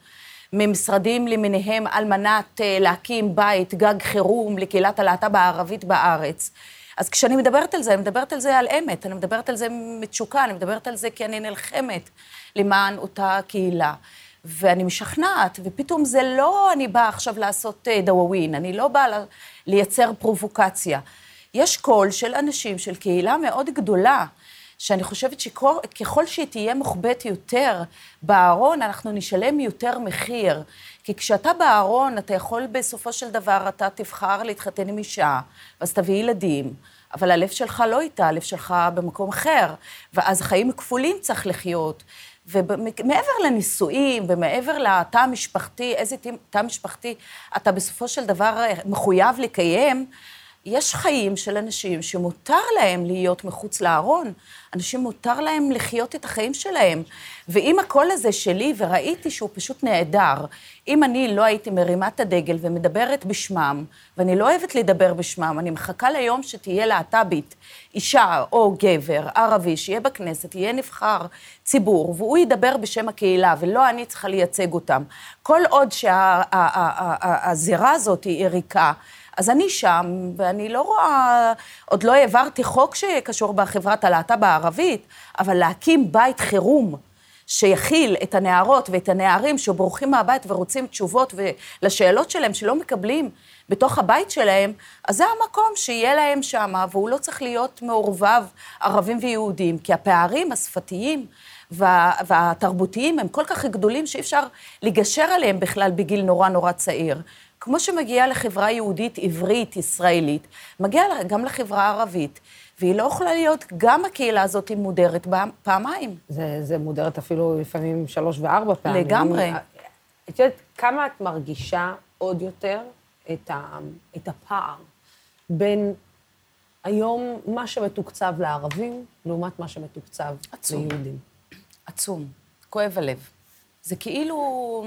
I: ממשרדים למיניהם על מנת אה, להקים בית, גג חירום לקהילת הלהט"ב הערבית בארץ. אז כשאני מדברת על זה, אני מדברת על זה על אמת, אני מדברת על זה מתשוקה, אני מדברת על זה כי אני נלחמת למען אותה קהילה. ואני משכנעת, ופתאום זה לא אני באה עכשיו לעשות אה, דוואווין, אני לא באה לייצר פרובוקציה. יש קול של אנשים, של קהילה מאוד גדולה, שאני חושבת שככל שהיא תהיה מוחבאת יותר בארון, אנחנו נשלם יותר מחיר. כי כשאתה בארון, אתה יכול בסופו של דבר, אתה תבחר להתחתן עם אישה, ואז תביא ילדים, אבל הלב שלך לא איתה, הלב שלך במקום אחר, ואז חיים כפולים צריך לחיות. ומעבר לנישואים ומעבר לתא המשפחתי, איזה תא- משפחתי אתה בסופו של דבר מחויב לקיים, יש חיים של אנשים שמותר להם להיות מחוץ לארון, אנשים מותר להם לחיות את החיים שלהם. ואם הקול הזה שלי, וראיתי שהוא פשוט נהדר, אם אני לא הייתי מרימה את הדגל ומדברת בשמם, ואני לא אוהבת לדבר בשמם, אני מחכה ליום שתהיה להט"בית, אישה או גבר, ערבי, שיהיה בכנסת, יהיה נבחר ציבור, והוא ידבר בשם הקהילה, ולא אני צריכה לייצג אותם. כל עוד שהזירה הזאת היא ריקה, אז אני שם, ואני לא רואה, עוד לא העברתי חוק שקשור בחברת הלהט"ב הערבית, אבל להקים בית חירום שיכיל את הנערות ואת הנערים שבורחים מהבית ורוצים תשובות לשאלות שלהם שלא מקבלים בתוך הבית שלהם, אז זה המקום שיהיה להם שם, והוא לא צריך להיות מעורבב ערבים ויהודים, כי הפערים השפתיים וה, והתרבותיים הם כל כך גדולים שאי אפשר לגשר עליהם בכלל בגיל נורא נורא צעיר. כמו שמגיע לחברה יהודית, עברית, ישראלית, מגיע גם לחברה הערבית, והיא לא יכולה להיות, גם הקהילה הזאת מודרת פעמיים.
A: זה, זה מודרת אפילו לפעמים שלוש וארבע פעמים.
I: לגמרי.
A: את יודעת, כמה את מרגישה עוד יותר את, ה, את הפער בין היום מה שמתוקצב לערבים, לעומת מה שמתוקצב
I: עצום.
A: ליהודים?
I: עצום, כואב הלב. זה כאילו...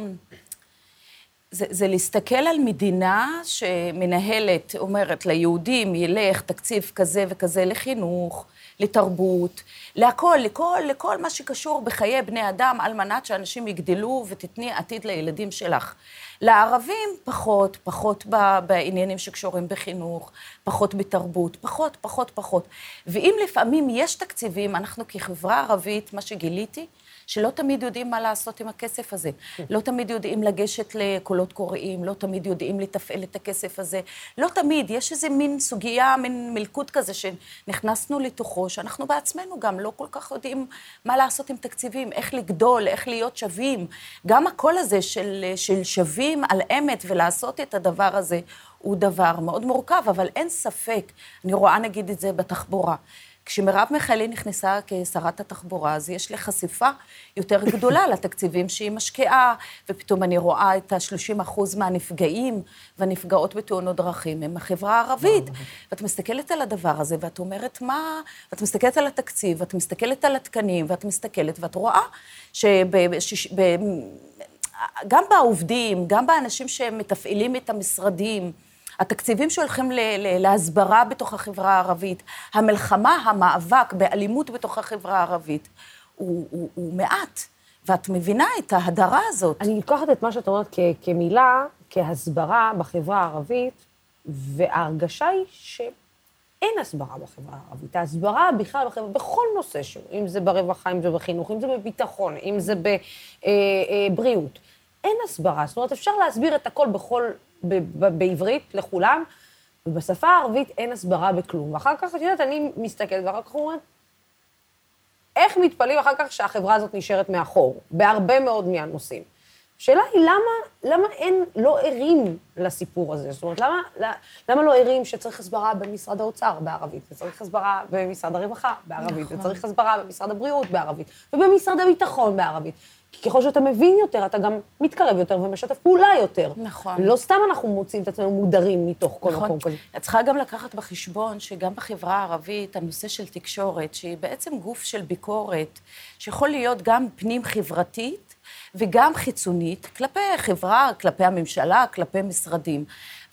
I: זה, זה להסתכל על מדינה שמנהלת, אומרת, ליהודים ילך תקציב כזה וכזה לחינוך, לתרבות, להכל, לכל, לכל מה שקשור בחיי בני אדם, על מנת שאנשים יגדלו ותתני עתיד לילדים שלך. לערבים פחות, פחות בעניינים שקשורים בחינוך, פחות בתרבות, פחות, פחות, פחות. ואם לפעמים יש תקציבים, אנחנו כחברה ערבית, מה שגיליתי, שלא תמיד יודעים מה לעשות עם הכסף הזה. לא תמיד יודעים לגשת לקולות קוראים, לא תמיד יודעים לתפעל את הכסף הזה. לא תמיד, יש איזה מין סוגיה, מין מלכוד כזה שנכנסנו לתוכו, שאנחנו בעצמנו גם לא כל כך יודעים מה לעשות עם תקציבים, איך לגדול, איך להיות שווים. גם הקול הזה של, של שווים על אמת ולעשות את הדבר הזה, הוא דבר מאוד מורכב, אבל אין ספק, אני רואה נגיד את זה בתחבורה. כשמרב מיכאלי נכנסה כשרת התחבורה, אז יש לי חשיפה יותר גדולה לתקציבים שהיא משקיעה, ופתאום אני רואה את ה-30 אחוז מהנפגעים והנפגעות בתאונות דרכים הם החברה הערבית. ואת מסתכלת על הדבר הזה, ואת אומרת, מה... ואת מסתכלת על התקציב, ואת מסתכלת על התקנים, ואת מסתכלת, ואת רואה שב... שש- ב... גם בעובדים, גם באנשים שמתפעלים את המשרדים, התקציבים שהולכים להסברה בתוך החברה הערבית, המלחמה, המאבק באלימות בתוך החברה הערבית, הוא, הוא, הוא מעט. ואת מבינה את ההדרה הזאת.
A: אני לוקחת את מה שאת אומרת כ- כמילה, כהסברה בחברה הערבית, וההרגשה היא שאין הסברה בחברה הערבית. ההסברה בכלל בחברה, בכל נושא שהוא, אם זה ברווחה, אם זה בחינוך, אם זה בביטחון, אם זה בבריאות. אין הסברה. זאת אומרת, אפשר להסביר את הכל בכל, בעברית לכולם, ובשפה הערבית אין הסברה בכלום. ואחר כך, את יודעת, אני מסתכלת, ואחר כך אומרת, איך מתפלאים אחר כך שהחברה הזאת נשארת מאחור, בהרבה מאוד מהנושאים. השאלה היא למה, למה אין, לא ערים לסיפור הזה? זאת אומרת, למה, למה לא ערים שצריך הסברה במשרד האוצר בערבית, וצריך הסברה במשרד הרווחה בערבית, נכון. וצריך הסברה במשרד הבריאות בערבית, ובמשרד הביטחון בערבית. כי ככל שאתה מבין יותר, אתה גם מתקרב יותר ומשתף פעולה יותר.
I: נכון.
A: לא סתם אנחנו מוצאים את עצמנו מודרים מתוך כל נכון. מקום כזה.
I: את צריכה גם לקחת בחשבון שגם בחברה הערבית, הנושא של תקשורת, שהיא בעצם גוף של ביקורת, שיכול להיות גם פנים-חברתית וגם חיצונית, כלפי חברה, כלפי הממשלה, כלפי משרדים.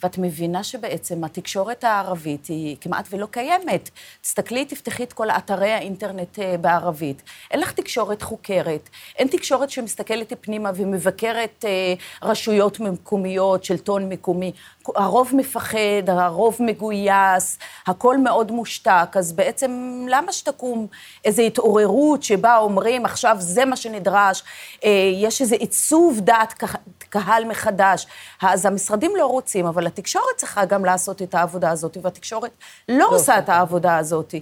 I: ואת מבינה שבעצם התקשורת הערבית היא כמעט ולא קיימת. תסתכלי, תפתחי את כל אתרי האינטרנט אה, בערבית. אין לך תקשורת חוקרת, אין תקשורת שמסתכלת פנימה ומבקרת אה, רשויות מקומיות, שלטון מקומי. הרוב מפחד, הרוב מגויס, הכל מאוד מושתק, אז בעצם למה שתקום איזו התעוררות שבה אומרים, עכשיו זה מה שנדרש, אה, יש איזה עיצוב דעת קהל מחדש. אז המשרדים לא רוצים, אבל התקשורת צריכה גם לעשות את העבודה הזאת, והתקשורת לא, לא עושה את העבודה הזאת.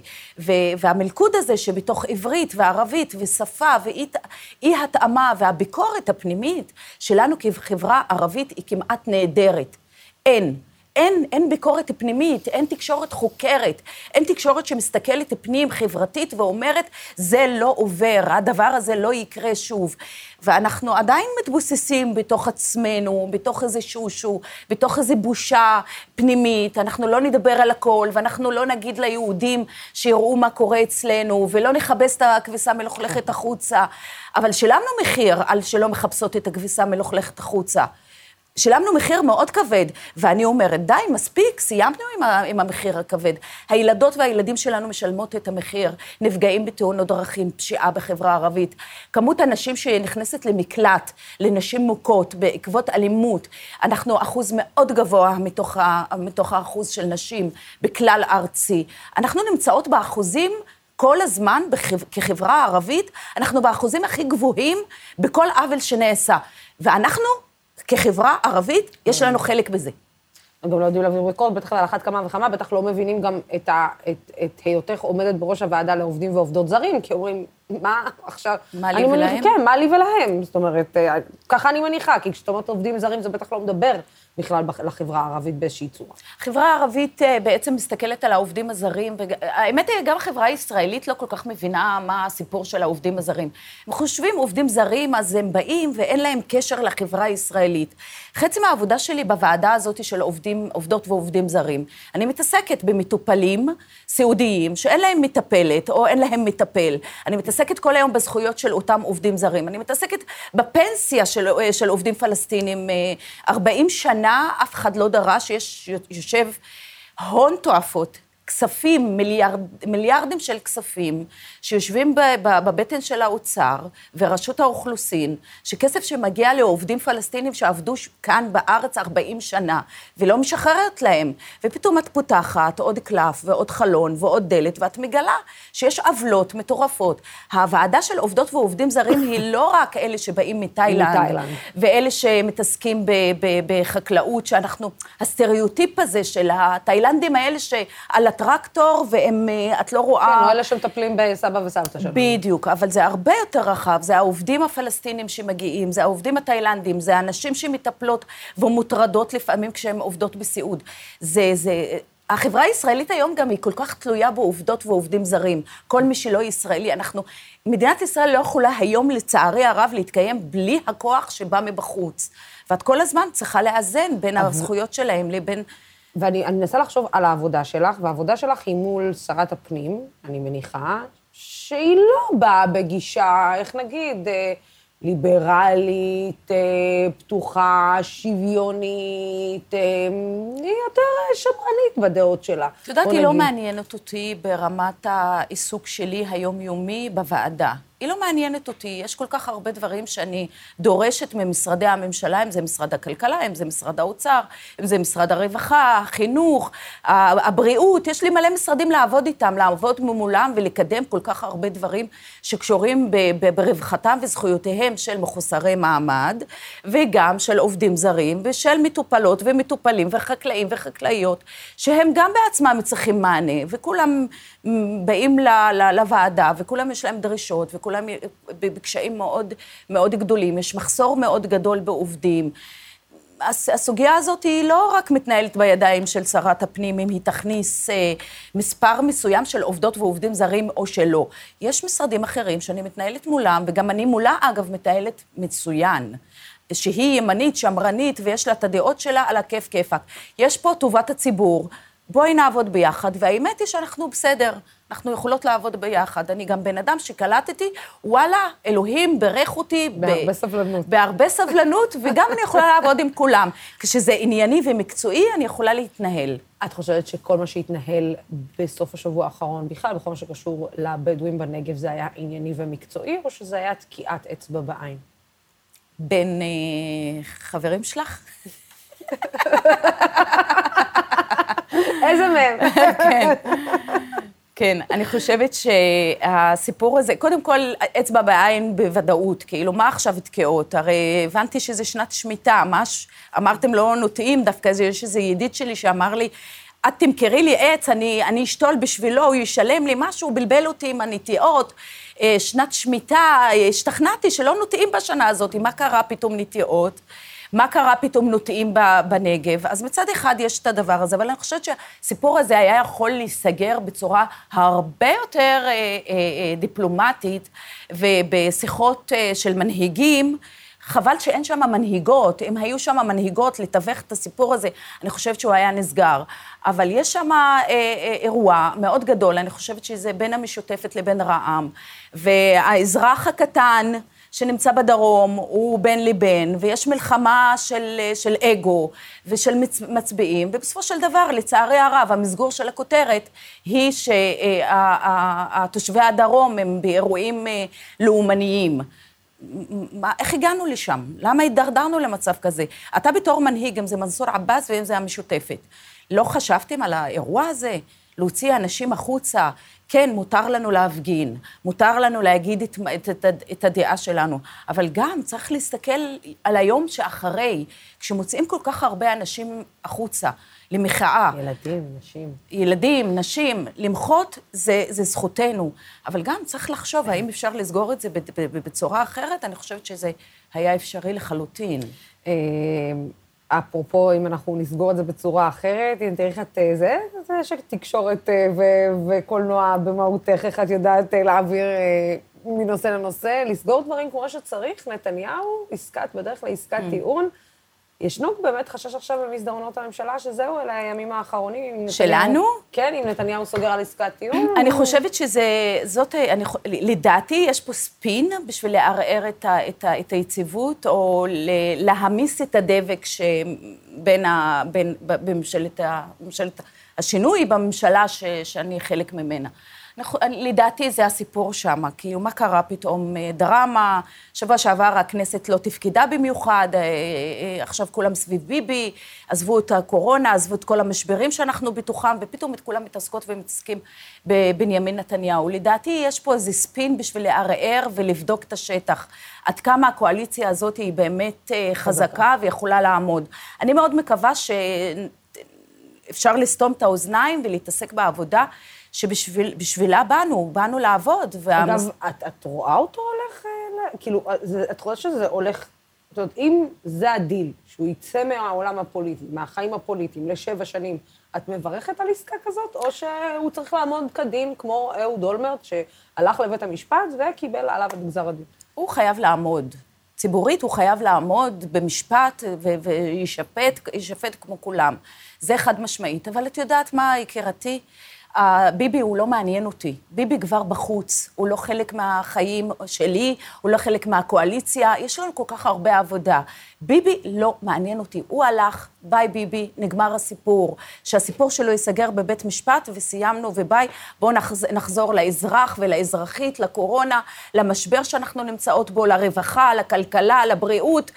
I: והמלכוד הזה שבתוך עברית וערבית ושפה ואי-התאמה והביקורת הפנימית שלנו כחברה ערבית היא כמעט נהדרת. אין. אין, אין ביקורת פנימית, אין תקשורת חוקרת, אין תקשורת שמסתכלת פנים חברתית ואומרת, זה לא עובר, הדבר הזה לא יקרה שוב. ואנחנו עדיין מתבוססים בתוך עצמנו, בתוך איזה שושו, בתוך איזו בושה פנימית, אנחנו לא נדבר על הכל, ואנחנו לא נגיד ליהודים שיראו מה קורה אצלנו, ולא נכבס את הכביסה המלוכלכת החוצה. אבל שילמנו מחיר על שלא מחפשות את הכביסה המלוכלכת החוצה. שילמנו מחיר מאוד כבד, ואני אומרת, די, מספיק, סיימנו עם, ה, עם המחיר הכבד. הילדות והילדים שלנו משלמות את המחיר, נפגעים בתאונות דרכים, פשיעה בחברה הערבית. כמות הנשים שנכנסת למקלט, לנשים מוכות, בעקבות אלימות, אנחנו אחוז מאוד גבוה מתוך, ה, מתוך האחוז של נשים בכלל ארצי. אנחנו נמצאות באחוזים כל הזמן בחב... כחברה ערבית, אנחנו באחוזים הכי גבוהים בכל עוול שנעשה. ואנחנו כחברה ערבית, יש לנו חלק בזה.
A: הם גם לא יודעים להעביר ביקורת, בטח על אחת כמה וכמה, בטח לא מבינים גם את, היותך עומדת בראש הוועדה לעובדים ועובדות זרים, כי אומרים, מה עכשיו...
I: מה לי ולהם? מניח,
A: כן, מה לי ולהם? זאת אומרת, אה, ככה אני מניחה, כי כשאת אומרת עובדים זרים, זה בטח לא מדבר בכלל לחברה הערבית באיזושהי צורה.
I: החברה הערבית אה, בעצם מסתכלת על העובדים הזרים, והאמת היא, גם החברה הישראלית לא כל כך מבינה מה הסיפור של העובדים הזרים. הם חושבים עובדים זרים, אז הם באים ואין להם קשר לחברה הישראלית. חצי מהעבודה שלי בוועדה הזאת של עובדים, עובדות ועובדים זרים, אני מתעסקת במטופלים סיעודיים שאין להם מטפלת או אין להם מטפל. אני מתעסקת כל היום בזכויות של אותם עובדים זרים. אני מתעסקת בפנסיה של, אה, של עובדים פלסטינים. 40 אה, שנה אף אחד לא דרש, יש, יושב הון תועפות כספים, מיליארד, מיליארדים של כספים, שיושבים בבטן של האוצר ורשות האוכלוסין, שכסף שמגיע לעובדים פלסטינים שעבדו כאן בארץ 40 שנה, ולא משחררת להם, ופתאום את פותחת עוד קלף ועוד חלון ועוד דלת, ואת מגלה שיש עוולות מטורפות. הוועדה של עובדות ועובדים זרים היא לא רק אלה שבאים מתאילנד. ואלה שמתעסקים בחקלאות, שאנחנו, הסטריאוטיפ הזה של התאילנדים האלה שעל הטרקטור, והם, אה, את לא רואה...
A: כן, או אלה שמטפלים בסבא וסבתא שלנו.
I: בדיוק, אבל זה הרבה יותר רחב, זה העובדים הפלסטינים שמגיעים, זה העובדים התאילנדים, זה הנשים שמטפלות ומוטרדות לפעמים כשהן עובדות בסיעוד. זה, זה... החברה הישראלית היום גם היא כל כך תלויה בעובדות ועובדים זרים. כל מי שלא ישראלי, אנחנו... מדינת ישראל לא יכולה היום, לצערי הרב, להתקיים בלי הכוח שבא מבחוץ. ואת כל הזמן צריכה לאזן בין הזכויות שלהם לבין...
A: ואני מנסה לחשוב על העבודה שלך, והעבודה שלך היא מול שרת הפנים, אני מניחה, שהיא לא באה בגישה, איך נגיד, אה, ליברלית, אה, פתוחה, שוויונית, אה, היא יותר שמרנית בדעות שלה.
I: את יודעת, היא לא מעניינת אותי ברמת העיסוק שלי היומיומי בוועדה. היא לא מעניינת אותי. יש כל כך הרבה דברים שאני דורשת ממשרדי הממשלה, אם זה משרד הכלכלה, אם זה משרד האוצר, אם זה משרד הרווחה, החינוך, הבריאות, יש לי מלא משרדים לעבוד איתם, לעבוד מולם ולקדם כל כך הרבה דברים שקשורים ברווחתם וזכויותיהם של מחוסרי מעמד, וגם של עובדים זרים, ושל מטופלות ומטופלים וחקלאים וחקלאיות, שהם גם בעצמם צריכים מענה, וכולם באים לוועדה, וכולם יש להם דרישות, וכולם בקשיים מאוד, מאוד גדולים, יש מחסור מאוד גדול בעובדים. הסוגיה הזאת היא לא רק מתנהלת בידיים של שרת הפנים, אם היא תכניס אה, מספר מסוים של עובדות ועובדים זרים או שלא. יש משרדים אחרים שאני מתנהלת מולם, וגם אני מולה, אגב, מתנהלת מצוין. שהיא ימנית, שמרנית, ויש לה את הדעות שלה על הכיף כיפאק. יש פה טובת הציבור, בואי נעבוד ביחד, והאמת היא שאנחנו בסדר, אנחנו יכולות לעבוד ביחד. אני גם בן אדם שקלטתי, וואלה, אלוהים ברך אותי...
A: בהרבה ב- סבלנות.
I: בהרבה סבלנות, וגם אני יכולה לעבוד עם כולם. כשזה ענייני ומקצועי, אני יכולה להתנהל.
A: את חושבת שכל מה שהתנהל בסוף השבוע האחרון, בכלל, בכל מה שקשור לבדואים בנגב, זה היה ענייני ומקצועי, או שזה היה תקיעת אצבע בעין?
I: בין אה, חברים שלך?
A: איזה מהם?
I: כן. כן, אני חושבת שהסיפור הזה, קודם כל, אצבע בעין בוודאות, כאילו, מה עכשיו תקיעות? הרי הבנתי שזה שנת שמיטה, מה אמרתם לא נוטעים, דווקא יש איזה ידיד שלי שאמר לי, את תמכרי לי עץ, אני, אני אשתול בשבילו, הוא ישלם לי משהו, הוא בלבל אותי עם הנטיעות. אה, שנת שמיטה, השתכנעתי שלא נוטעים בשנה הזאת, מה קרה פתאום נטיעות? מה קרה פתאום נוטעים בנגב? אז מצד אחד יש את הדבר הזה, אבל אני חושבת שהסיפור הזה היה יכול להיסגר בצורה הרבה יותר אה, אה, אה, דיפלומטית, ובשיחות אה, של מנהיגים, חבל שאין שם מנהיגות. אם היו שם מנהיגות לתווך את הסיפור הזה, אני חושבת שהוא היה נסגר. אבל יש שם אה, אה, אירוע מאוד גדול, אני חושבת שזה בין המשותפת לבין רע"מ. והאזרח הקטן, שנמצא בדרום הוא בין לבין, ויש מלחמה של, של אגו ושל מצביעים, ובסופו של דבר, לצערי הרב, המסגור של הכותרת היא שתושבי הדרום הם באירועים אה, לאומניים. מה, איך הגענו לשם? למה הידרדרנו למצב כזה? אתה בתור מנהיג, אם זה מנסור עבאס ואם זה המשותפת, לא חשבתם על האירוע הזה? להוציא אנשים החוצה, כן, מותר לנו להפגין, מותר לנו להגיד את, את, את, את הדעה שלנו, אבל גם צריך להסתכל על היום שאחרי, כשמוצאים כל כך הרבה אנשים החוצה למחאה.
A: ילדים, נשים.
I: ילדים, נשים, למחות זה, זה זכותנו, אבל גם צריך לחשוב האם אפשר לסגור את זה בצורה אחרת, אני חושבת שזה היה אפשרי לחלוטין.
A: אפרופו, אם אנחנו נסגור את זה בצורה אחרת, אם תראי איך את אה, זה, זה שתקשורת אה, וקולנוע במהותך, איך את יודעת אה, להעביר מנושא לנושא, לסגור דברים כמו שצריך, נתניהו, עסקת, בדרך לעסקת mm. טיעון. ישנו באמת חשש עכשיו במסדרונות הממשלה שזהו, אלה הימים האחרונים.
I: שלנו?
A: כן, אם נתניהו סוגר על עסקת טיעון.
I: אני חושבת שזה, זאת, אני, לדעתי, יש פה ספין בשביל לערער את, ה, את, ה, את היציבות, או להמיס את הדבק שבין ה... בין, בממשלת, בממשלת השינוי בממשלה ש, שאני חלק ממנה. לדעתי זה הסיפור שם, כאילו מה קרה פתאום? אה, דרמה, שבוע שעבר הכנסת לא תפקידה במיוחד, אה, אה, עכשיו כולם סביב ביבי, עזבו את הקורונה, עזבו את כל המשברים שאנחנו בתוכם, ופתאום את כולם מתעסקות ומתעסקים בבנימין נתניהו. לדעתי יש פה איזה ספין בשביל לערער ולבדוק את השטח. עד כמה הקואליציה הזאת היא באמת חזקה ויכולה לעמוד. אני מאוד מקווה שאפשר לסתום את האוזניים ולהתעסק בעבודה. שבשבילה באנו, באנו לעבוד.
A: והמס... אגב, את, את רואה אותו הולך, אה, כאילו, אה, את חושבת שזה הולך, זאת אומרת, אם זה הדיל, שהוא יצא מהעולם הפוליטי, מהחיים הפוליטיים, לשבע שנים, את מברכת על עסקה כזאת, או שהוא צריך לעמוד כדין, כמו אהוד אולמרט, שהלך לבית המשפט וקיבל עליו את גזר הדין?
I: הוא לעמוד. ציבורית הוא חייב לעמוד במשפט ויישפט כמו כולם. זה חד משמעית. אבל את יודעת מה, יקירתי? ביבי הוא לא מעניין אותי. ביבי כבר בחוץ, הוא לא חלק מהחיים שלי, הוא לא חלק מהקואליציה, יש לנו כל כך הרבה עבודה. ביבי לא מעניין אותי. הוא הלך, ביי ביבי, נגמר הסיפור. שהסיפור שלו ייסגר בבית משפט וסיימנו וביי. בואו נחז, נחזור לאזרח ולאזרחית, לקורונה, למשבר שאנחנו נמצאות בו, לרווחה, לכלכלה, לבריאות,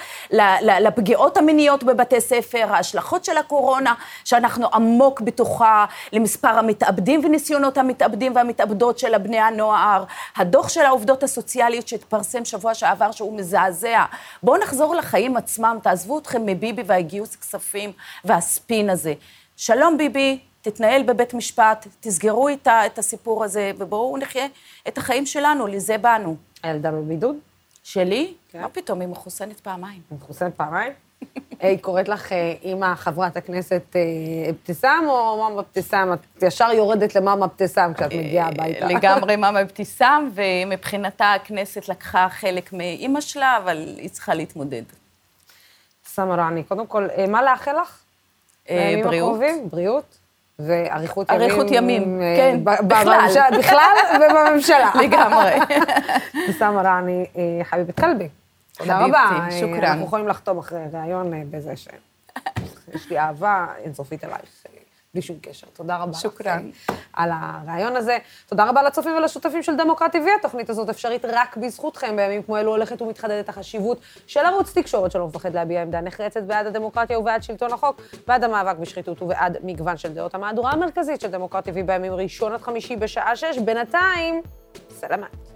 I: לפגיעות המיניות בבתי ספר, ההשלכות של הקורונה, שאנחנו עמוק בתוכה, למספר המתאבדים וניסיונות המתאבדים והמתאבדות של הבני הנוער, הדוח של העובדות הסוציאליות שהתפרסם שבוע שעבר, שהוא מזעזע. בואו נחזור לחיים עצמם, תעזבו אתכם מביבי והגיוס כספים והספין הזה. שלום ביבי, תתנהל בבית משפט, תסגרו איתה את הסיפור הזה, ובואו נחיה את החיים שלנו, לזה באנו.
A: הילדה בבידוד?
I: שלי? כן. מה פתאום, היא מחוסנת פעמיים.
A: היא מחוסנת פעמיים? היא קוראת לך אה, אימא חברת הכנסת אה, אבתיסאם, או מאמא אבתיסאם? את ישר יורדת למאמא אבתיסאם כשאת מגיעה אה, הביתה.
I: לגמרי מאמא אבתיסאם, ומבחינתה הכנסת לקחה חלק מאימא שלה, אבל היא צריכה להתמודד.
A: אבתיסאם רעני, קודם כל, מה לאחל לך?
I: בריאות.
A: בריאות. ואריכות ימים.
I: אריכות ימים, כן, בכלל.
A: בכלל ובממשלה.
I: לגמרי.
A: אבתיסאם רעני, חביבת כלבי. תודה רבה.
I: שוכרן.
A: אנחנו יכולים לחתום אחרי ראיון אה, בזה ש... יש לי אהבה אינסופית אלייך, אה, בלי שום קשר. תודה רבה
I: שוכרן.
A: לך על הרעיון הזה. תודה רבה לצופים ולשותפים של דמוקרטי TV. התוכנית הזאת אפשרית רק בזכותכם. בימים כמו אלו הולכת ומתחדדת החשיבות של ערוץ תקשורת שלא מפחד להביע עמדה נחרצת בעד הדמוקרטיה ובעד שלטון החוק, בעד המאבק בשחיתות ובעד מגוון של דעות. המהדורה המרכזית של דמוקרטי TV בימים ראשון עד חמישי בשעה שש. בינתיים, סלמת.